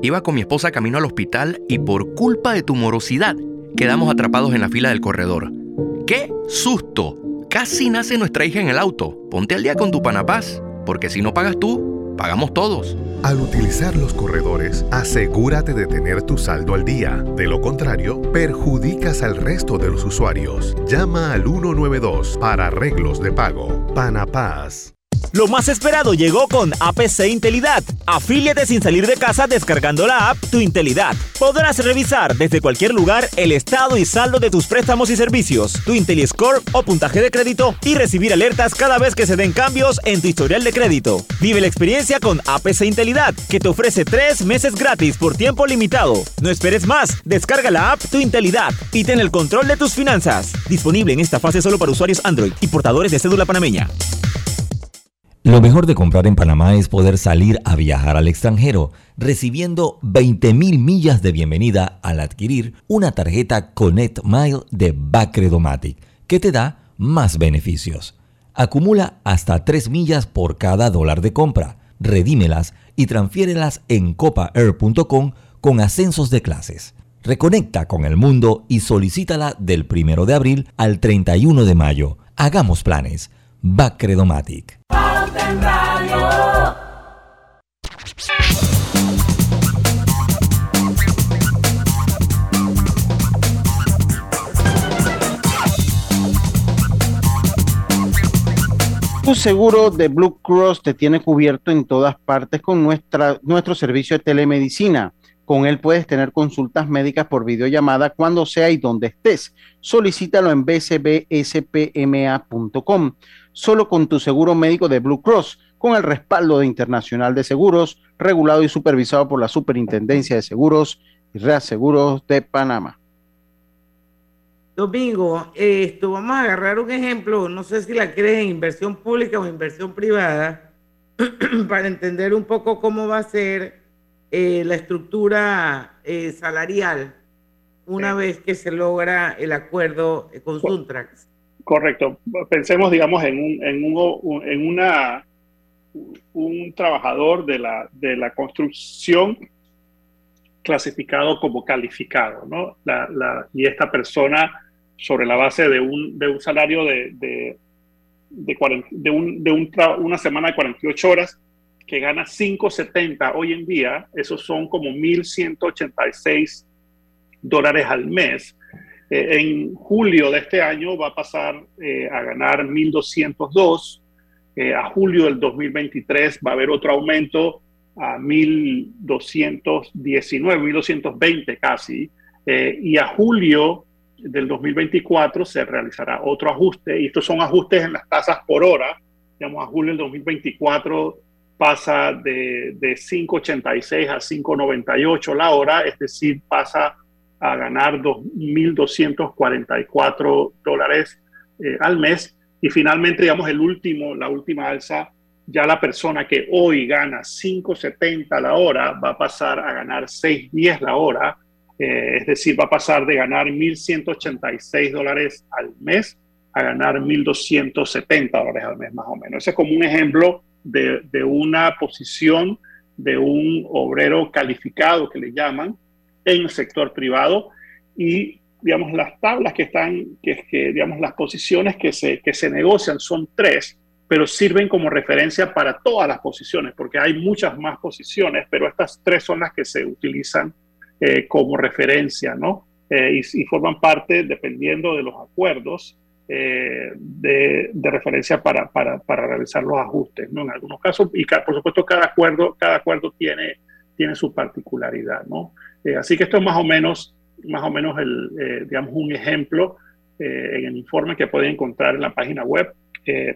Iba con mi esposa camino al hospital y por culpa de tu morosidad quedamos atrapados en la fila del corredor. ¡Qué susto! Casi nace nuestra hija en el auto. Ponte al día con tu panapaz, porque si no pagas tú, pagamos todos. Al utilizar los corredores, asegúrate de tener tu saldo al día. De lo contrario, perjudicas al resto de los usuarios. Llama al 192 para arreglos de pago. Panapaz. Lo más esperado llegó con APC Intelidad. Afíliate sin salir de casa descargando la app Tu Intelidad. Podrás revisar desde cualquier lugar el estado y saldo de tus préstamos y servicios, tu IntelliScore o puntaje de crédito y recibir alertas cada vez que se den cambios en tu historial de crédito. Vive la experiencia con APC Intelidad, que te ofrece tres meses gratis por tiempo limitado. No esperes más, descarga la app Tu Intelidad y ten el control de tus finanzas. Disponible en esta fase solo para usuarios Android y portadores de cédula panameña. Lo mejor de comprar en Panamá es poder salir a viajar al extranjero, recibiendo 20.000 millas de bienvenida al adquirir una tarjeta Connect Mile de Bacredomatic, que te da más beneficios. Acumula hasta 3 millas por cada dólar de compra, redímelas y transfiérelas en copaair.com con ascensos de clases. Reconecta con el mundo y solicítala del 1 de abril al 31 de mayo. Hagamos planes. Bacredomatic. Tu seguro de Blue Cross te tiene cubierto en todas partes con nuestra, nuestro servicio de telemedicina. Con él puedes tener consultas médicas por videollamada cuando sea y donde estés. Solicítalo en bcbspma.com. Solo con tu seguro médico de Blue Cross, con el respaldo de Internacional de Seguros, regulado y supervisado por la Superintendencia de Seguros y Reaseguros de Panamá. Domingo, esto, vamos a agarrar un ejemplo, no sé si la quieres en inversión pública o inversión privada, [clears throat] para entender un poco cómo va a ser eh, la estructura eh, salarial una vez que se logra el acuerdo con Suntrax. Correcto. Pensemos, digamos, en un, en un, en una, un trabajador de la, de la construcción clasificado como calificado, ¿no? La, y esta persona, sobre la base de un, de un salario de, de, de, 40, de, un, de un una semana de 48 horas, que gana 5.70 hoy en día, esos son como 1.186 dólares al mes. Eh, en julio de este año va a pasar eh, a ganar 1.202. Eh, a julio del 2023 va a haber otro aumento a 1.219, 1.220 casi. y a julio del 2024 se realizará otro ajuste. Y estos son ajustes en las tasas por hora. Digamos, a julio del 2024 pasa de, de 5.86 a 5.98 la hora, es decir, pasa a ganar 2.244 dólares eh, al mes. Y finalmente, digamos, el último, la última alza, ya la persona que hoy gana 5.70 la hora va a pasar a ganar 6.10 la hora. Eh, es decir, va a pasar de ganar 1.186 dólares al mes a ganar 1.270 dólares al mes, más o menos. Ese es como un ejemplo de, de una posición de un obrero calificado que le llaman, en el sector privado y digamos las tablas que están, que, que digamos las posiciones que se, que se negocian son tres, pero sirven como referencia para todas las posiciones, porque hay muchas más posiciones, pero estas tres son las que se utilizan eh, como referencia, ¿no? Eh, y, y, forman parte, dependiendo de los acuerdos, eh, de, de, referencia para, para, para, realizar los ajustes, ¿no? En algunos casos, y por supuesto cada acuerdo, cada acuerdo tiene, tiene su particularidad, ¿no? Eh, así que esto es más o menos, más o menos el, eh, digamos, un ejemplo eh, en el informe que pueden encontrar en la página web.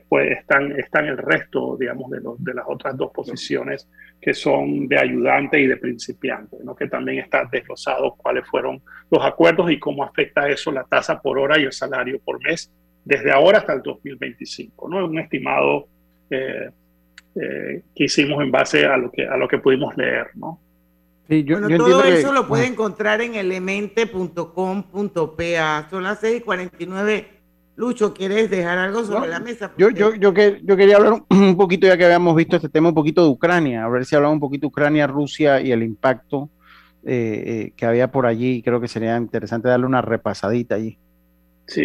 pues están, están el resto, digamos, de, los, de las otras dos posiciones que son de ayudante y de principiante, ¿no? que también está desglosado cuáles fueron los acuerdos y cómo afecta eso la tasa por hora y el salario por mes desde ahora hasta el 2025. ¿no? Un estimado que hicimos en base a lo que, a lo que pudimos leer. ¿no? Sí, yo, bueno, todo eso lo puede encontrar en elemente.com.pa. Son las 6 y 49. Lucho, ¿quieres dejar algo sobre no, la mesa? Yo, yo, yo, que, yo quería hablar [clears throat] un poquito, ya que habíamos visto este tema, un poquito de Ucrania, a ver si hablamos un poquito de Ucrania, Rusia y el impacto eh, eh, que había por allí. Creo que sería interesante darle una repasadita allí.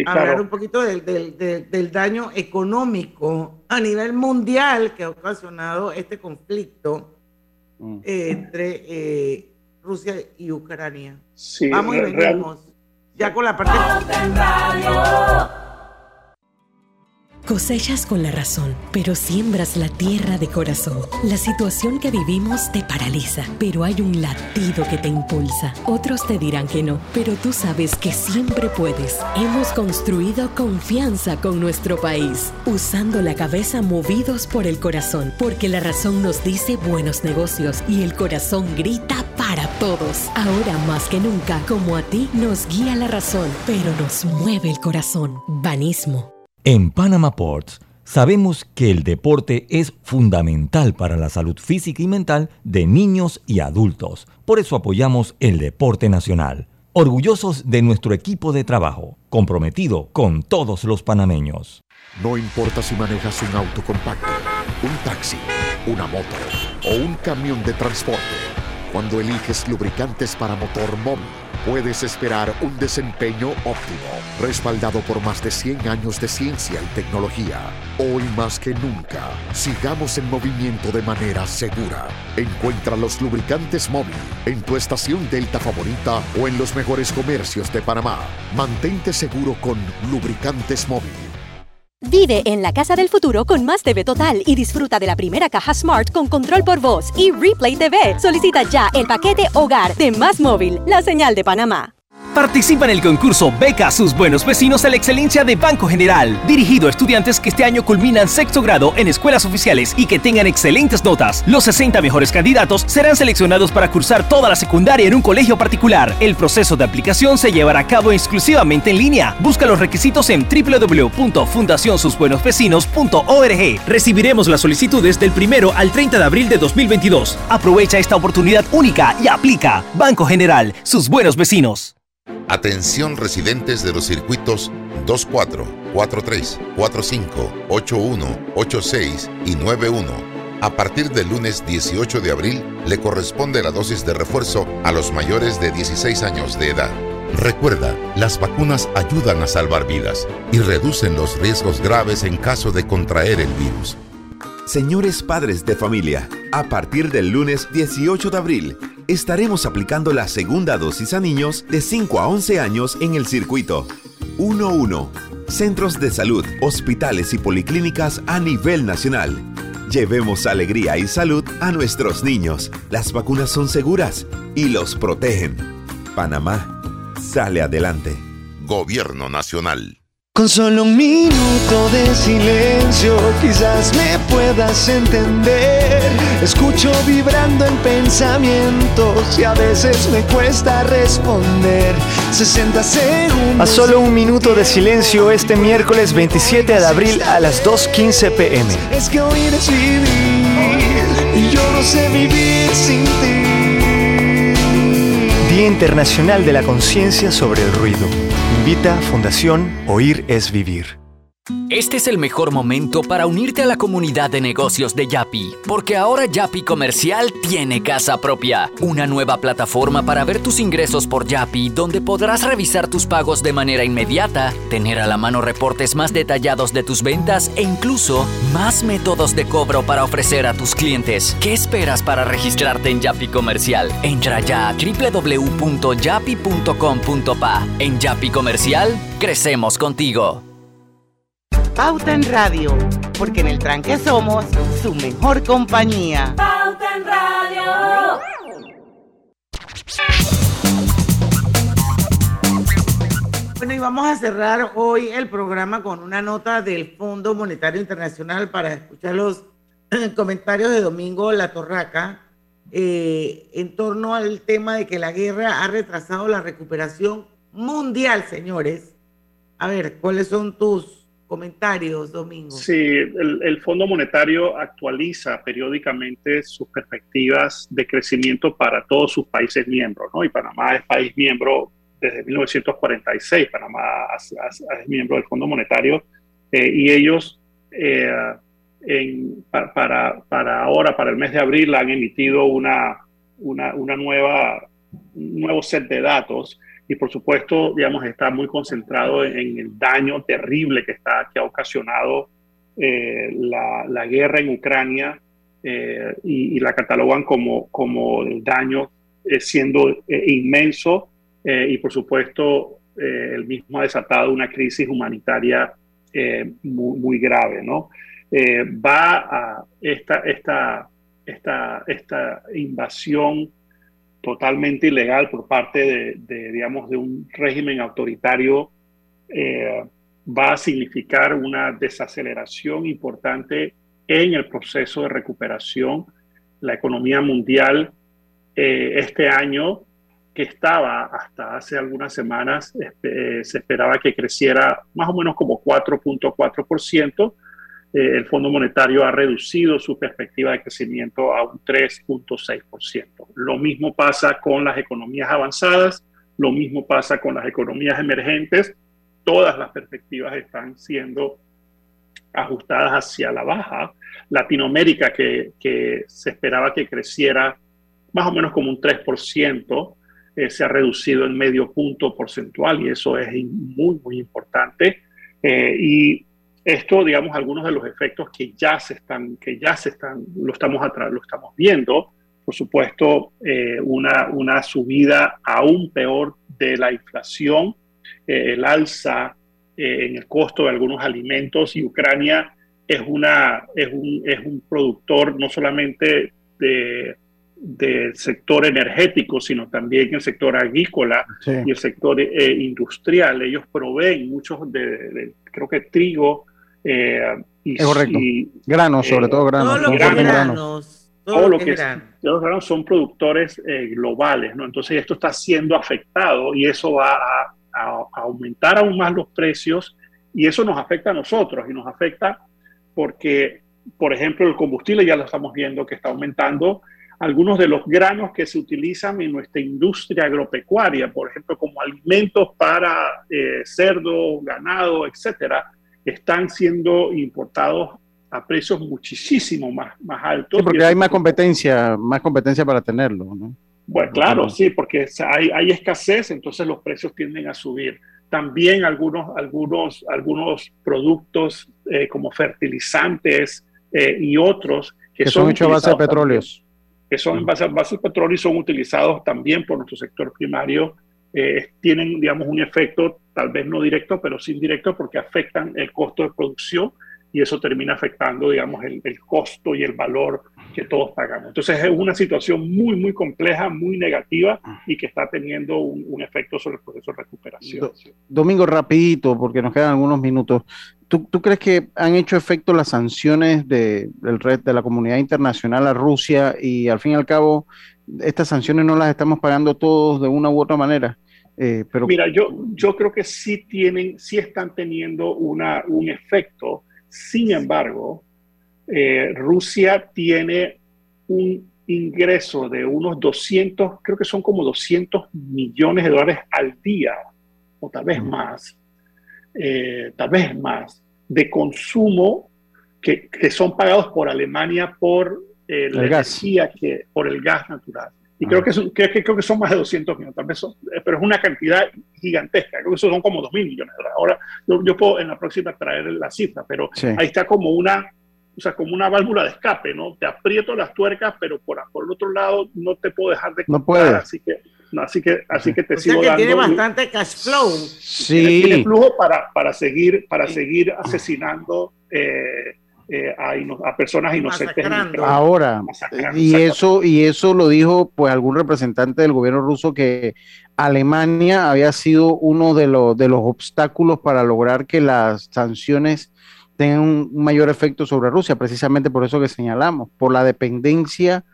hablar un poquito del, del, del, daño económico a nivel mundial que ha ocasionado este conflicto mm. eh, entre eh, Rusia y Ucrania. Vamos y venimos. Ya con la parte... Cosechas con la razón, pero siembras la tierra de corazón. La situación que vivimos te paraliza, pero hay un latido que te impulsa. Otros te dirán que no, pero tú sabes que siempre puedes. Hemos construido confianza con nuestro país, usando la cabeza movidos por el corazón, porque la razón nos dice buenos negocios y el corazón grita para todos. Ahora más que nunca, como a ti, nos guía la razón, pero nos mueve el corazón. Banismo. En Panama Ports sabemos que el deporte es fundamental para la salud física y mental de niños y adultos. Por eso apoyamos el deporte nacional. Orgullosos de nuestro equipo de trabajo, comprometido con todos los panameños. No importa si manejas un auto compacto, un taxi, una moto o un camión de transporte, cuando eliges lubricantes para motor móvil puedes esperar un desempeño óptimo, respaldado por más de 100 años de ciencia y tecnología. Hoy más que nunca, sigamos en movimiento de manera segura. Encuentra los lubricantes móvil en tu estación Delta favorita o en los mejores comercios de Panamá. Mantente seguro con lubricantes móvil. Vive en la casa del futuro con más TV Total y disfruta de la primera caja Smart con control por voz y Replay TV. Solicita ya el paquete Hogar de Más Móvil, la señal de Panamá. Participa en el concurso Beca sus buenos vecinos a la excelencia de Banco General, dirigido a estudiantes que este año culminan sexto grado en escuelas oficiales y que tengan excelentes notas. Los 60 mejores candidatos serán seleccionados para cursar toda la secundaria en un colegio particular. El proceso de aplicación se llevará a cabo exclusivamente en línea. Busca los requisitos en www.fundacionsusbuenosvecinos.org. Recibiremos las solicitudes del primero al 30 de abril de 2022. Aprovecha esta oportunidad única y aplica. Banco General, sus buenos vecinos. Atención residentes de los circuitos 24, 43, 45, 81, 86 y 91. A partir del lunes 18 de abril le corresponde la dosis de refuerzo a los mayores de 16 años de edad. Recuerda, las vacunas ayudan a salvar vidas y reducen los riesgos graves en caso de contraer el virus. Señores padres de familia, a partir del lunes 18 de abril, estaremos aplicando la segunda dosis a niños de 5 a 11 años en el circuito 1-1. Centros de salud, hospitales y policlínicas a nivel nacional. Llevemos alegría y salud a nuestros niños. Las vacunas son seguras y los protegen. Panamá sale adelante. Gobierno Nacional. Con solo un minuto de silencio quizás me puedas entender. Escucho vibrando en pensamientos y a veces me cuesta responder. 60 segundos. A solo un minuto de silencio este miércoles 27 de abril a las 2.15 pm. Es que hoy es vivir y yo no sé vivir sin ti. Día Internacional de la Conciencia sobre el Ruido. Invita Fundación Oír es Vivir. Este es el mejor momento para unirte a la comunidad de negocios de Yapi, porque ahora Yapi Comercial tiene casa propia, una nueva plataforma para ver tus ingresos por Yapi, donde podrás revisar tus pagos de manera inmediata, tener a la mano reportes más detallados de tus ventas e incluso más métodos de cobro para ofrecer a tus clientes. ¿Qué esperas para registrarte en Yapi Comercial? Entra ya a www.yapi.com.pa. En Yapi Comercial, crecemos contigo. Pauta en Radio, porque en el tranque somos su mejor compañía. Pauta en Radio. Bueno, y vamos a cerrar hoy el programa con una nota del Fondo Monetario Internacional para escuchar los [clears throat] comentarios de Domingo La Torraca eh, en torno al tema de que la guerra ha retrasado la recuperación mundial, señores. A ver, ¿cuáles son tus comentarios, Domingo. Sí, el, Fondo Monetario actualiza periódicamente sus perspectivas de crecimiento para todos sus países miembros, ¿no? Y Panamá es país miembro desde 1946, Panamá es, miembro del Fondo Monetario, eh, y ellos eh, para, para ahora, para el mes de abril, han emitido una, una, una nueva, un nuevo set de datos y por supuesto, digamos, está muy concentrado en, el daño terrible que, está, que ha ocasionado eh, la, la, guerra en Ucrania eh, y, la catalogan como, como el daño eh, siendo inmenso y por supuesto el mismo ha desatado una crisis humanitaria muy, muy, grave, ¿no? va a esta, esta, esta, esta invasión totalmente ilegal por parte de, digamos, de un régimen autoritario eh, va a significar una desaceleración importante en el proceso de recuperación. La economía mundial eh, este año, que estaba hasta hace algunas semanas, eh, se esperaba que creciera más o menos como 4.4%, eh, el Fondo Monetario ha reducido su perspectiva de crecimiento a un 3.6%. Lo mismo pasa con las economías avanzadas, lo mismo pasa con las economías emergentes. Todas las perspectivas están siendo ajustadas hacia la baja. Latinoamérica, que, se esperaba que creciera más o menos como un 3%, eh, se ha reducido en medio punto porcentual y eso es muy, muy importante. Eh, y esto, digamos, algunos de los efectos que ya se están, que ya se están, lo estamos atrás, lo estamos viendo. Por supuesto, eh, una, una subida aún peor de la inflación, eh, el alza eh, en el costo de algunos alimentos y Ucrania es, una, es, un, es un productor no solamente de, del sector energético, sino también el sector agrícola y el sector industrial. Ellos proveen muchos de, creo que trigo, eh, y, es correcto. granos, sobre todo granos. Todo lo que granos. Todo lo que los granos son productores eh, globales, ¿no? Entonces esto está siendo afectado y eso va a, aumentar aún más los precios y eso nos afecta a nosotros y nos afecta porque, por ejemplo, el combustible ya lo estamos viendo que está aumentando. Algunos de los granos que se utilizan en nuestra industria agropecuaria, por ejemplo, como alimentos para eh, cerdo, ganado, etcétera, están siendo importados a precios muchísimo más, más altos. porque hay más competencia, más competencia para tenerlo, ¿no? Bueno, claro, sí, porque hay, hay escasez, entonces los precios tienden a subir. También algunos, algunos, algunos productos eh, como fertilizantes eh, y otros que, son, hechos a base de petróleos. Que son base, base de petróleo y son utilizados también por nuestro sector primario eh, tienen, digamos, un efecto tal vez no directo, pero sí indirecto porque afectan el costo de producción y eso termina afectando, digamos, el, costo y el valor que todos pagamos. Entonces es una situación muy, muy compleja, muy negativa y que está teniendo un, efecto sobre el proceso de recuperación. Domingo, rapidito, porque nos quedan algunos minutos. ¿Tú, ¿Tú, crees que han hecho efecto las sanciones de, del red, de la comunidad internacional a Rusia y al fin y al cabo estas sanciones no las estamos pagando todos de una u otra manera? Eh, pero... Mira, yo, yo creo que sí tienen, sí están teniendo una, un efecto. Sin embargo, eh, Rusia tiene un ingreso de unos 200, creo que son como 200 millones de dólares al día, o tal vez más, eh, tal vez más, de consumo que, que, son pagados por Alemania por la energía, que, por el gas natural. Y creo que, son, que, creo que son más de 200 millones, tal vez son, eh, pero es una cantidad gigantesca. Creo que eso son como 2 mil millones de dólares. Ahora, yo, yo, puedo en la próxima traer la cifra, pero ahí está como una, o sea, como una válvula de escape, ¿no? Te aprieto las tuercas, pero por, por el otro lado no te puedo dejar de No puedes. Así que, así que, así que te o sigo sea que tiene bastante cash flow. Sí. Tiene, flujo para, para, seguir, para seguir asesinando. Eh, eh, a, personas inocentes. Ahora, y eso, y eso lo dijo pues algún representante del gobierno ruso que Alemania había sido uno de los, de los obstáculos para lograr que las sanciones tengan un mayor efecto sobre Rusia, precisamente por eso que señalamos, por la dependencia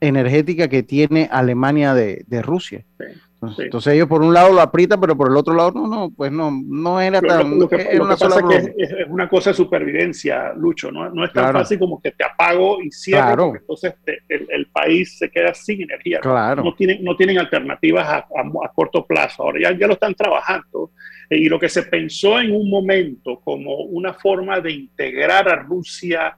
energética que tiene Alemania de, de Rusia. Entonces, ellos por un lado lo aprietan, pero por el otro lado no, no, pues no, no era tan... Lo, que, pasa es que es, una cosa de supervivencia, Lucho, no, no es tan fácil como que te apago y cierro, entonces el, el, país se queda sin energía. No, tienen, no tienen alternativas a, a, corto plazo. Ahora ya, ya lo están trabajando eh, y lo que se pensó en un momento como una forma de integrar a Rusia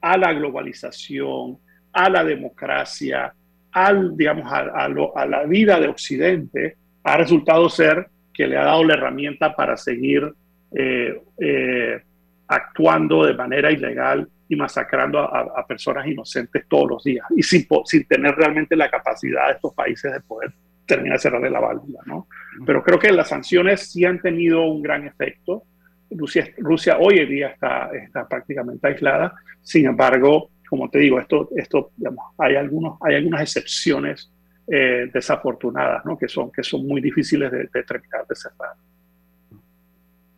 a la globalización, a la democracia, al, digamos, a, a, la vida de Occidente, ha resultado ser que le ha dado la herramienta para seguir eh, eh, actuando de manera ilegal y masacrando a, personas inocentes todos los días y sin, sin tener realmente la capacidad de estos países de poder terminar de cerrarle la válvula. ¿no? Pero creo que las sanciones sí han tenido un gran efecto. Rusia, Rusia hoy en día está, está prácticamente aislada. Sin embargo, como te digo, esto, esto digamos, hay, algunos, hay algunas excepciones eh, desafortunadas, ¿no? que, son, que son muy difíciles de, de terminar de cerrar.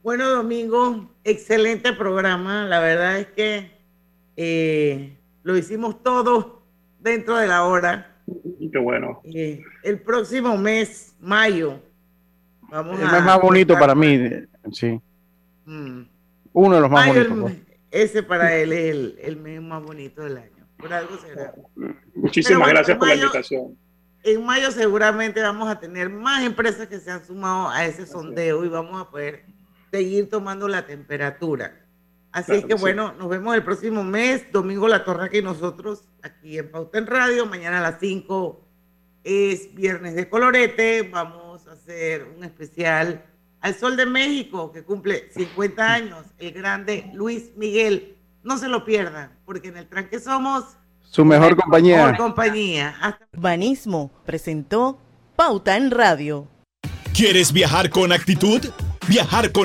Bueno, Domingo, excelente programa. La verdad es que eh, lo hicimos todo dentro de la hora. Qué bueno. Eh, el próximo mes, mayo, vamos el mes más bonito para mí, sí. Mm. Uno de los más bonitos. Pues. Ese para él es el, el, mes más bonito del año. Por algo será. Muchísimas gracias por la invitación. En mayo seguramente vamos a tener más empresas que se han sumado a ese sondeo y vamos a poder seguir tomando la temperatura. Así es que bueno, nos vemos el próximo mes, domingo La Torre y nosotros aquí en Pauta en Radio, mañana a las 5 es viernes de colorete, vamos a hacer un especial al Sol de México que cumple 50 años, el grande Luis Miguel. No se lo pierdan, porque en el tranque somos su mejor compañía. Mejor compañía. Hasta... Banismo presentó Pauta en Radio. ¿Quieres viajar con actitud? Viajar con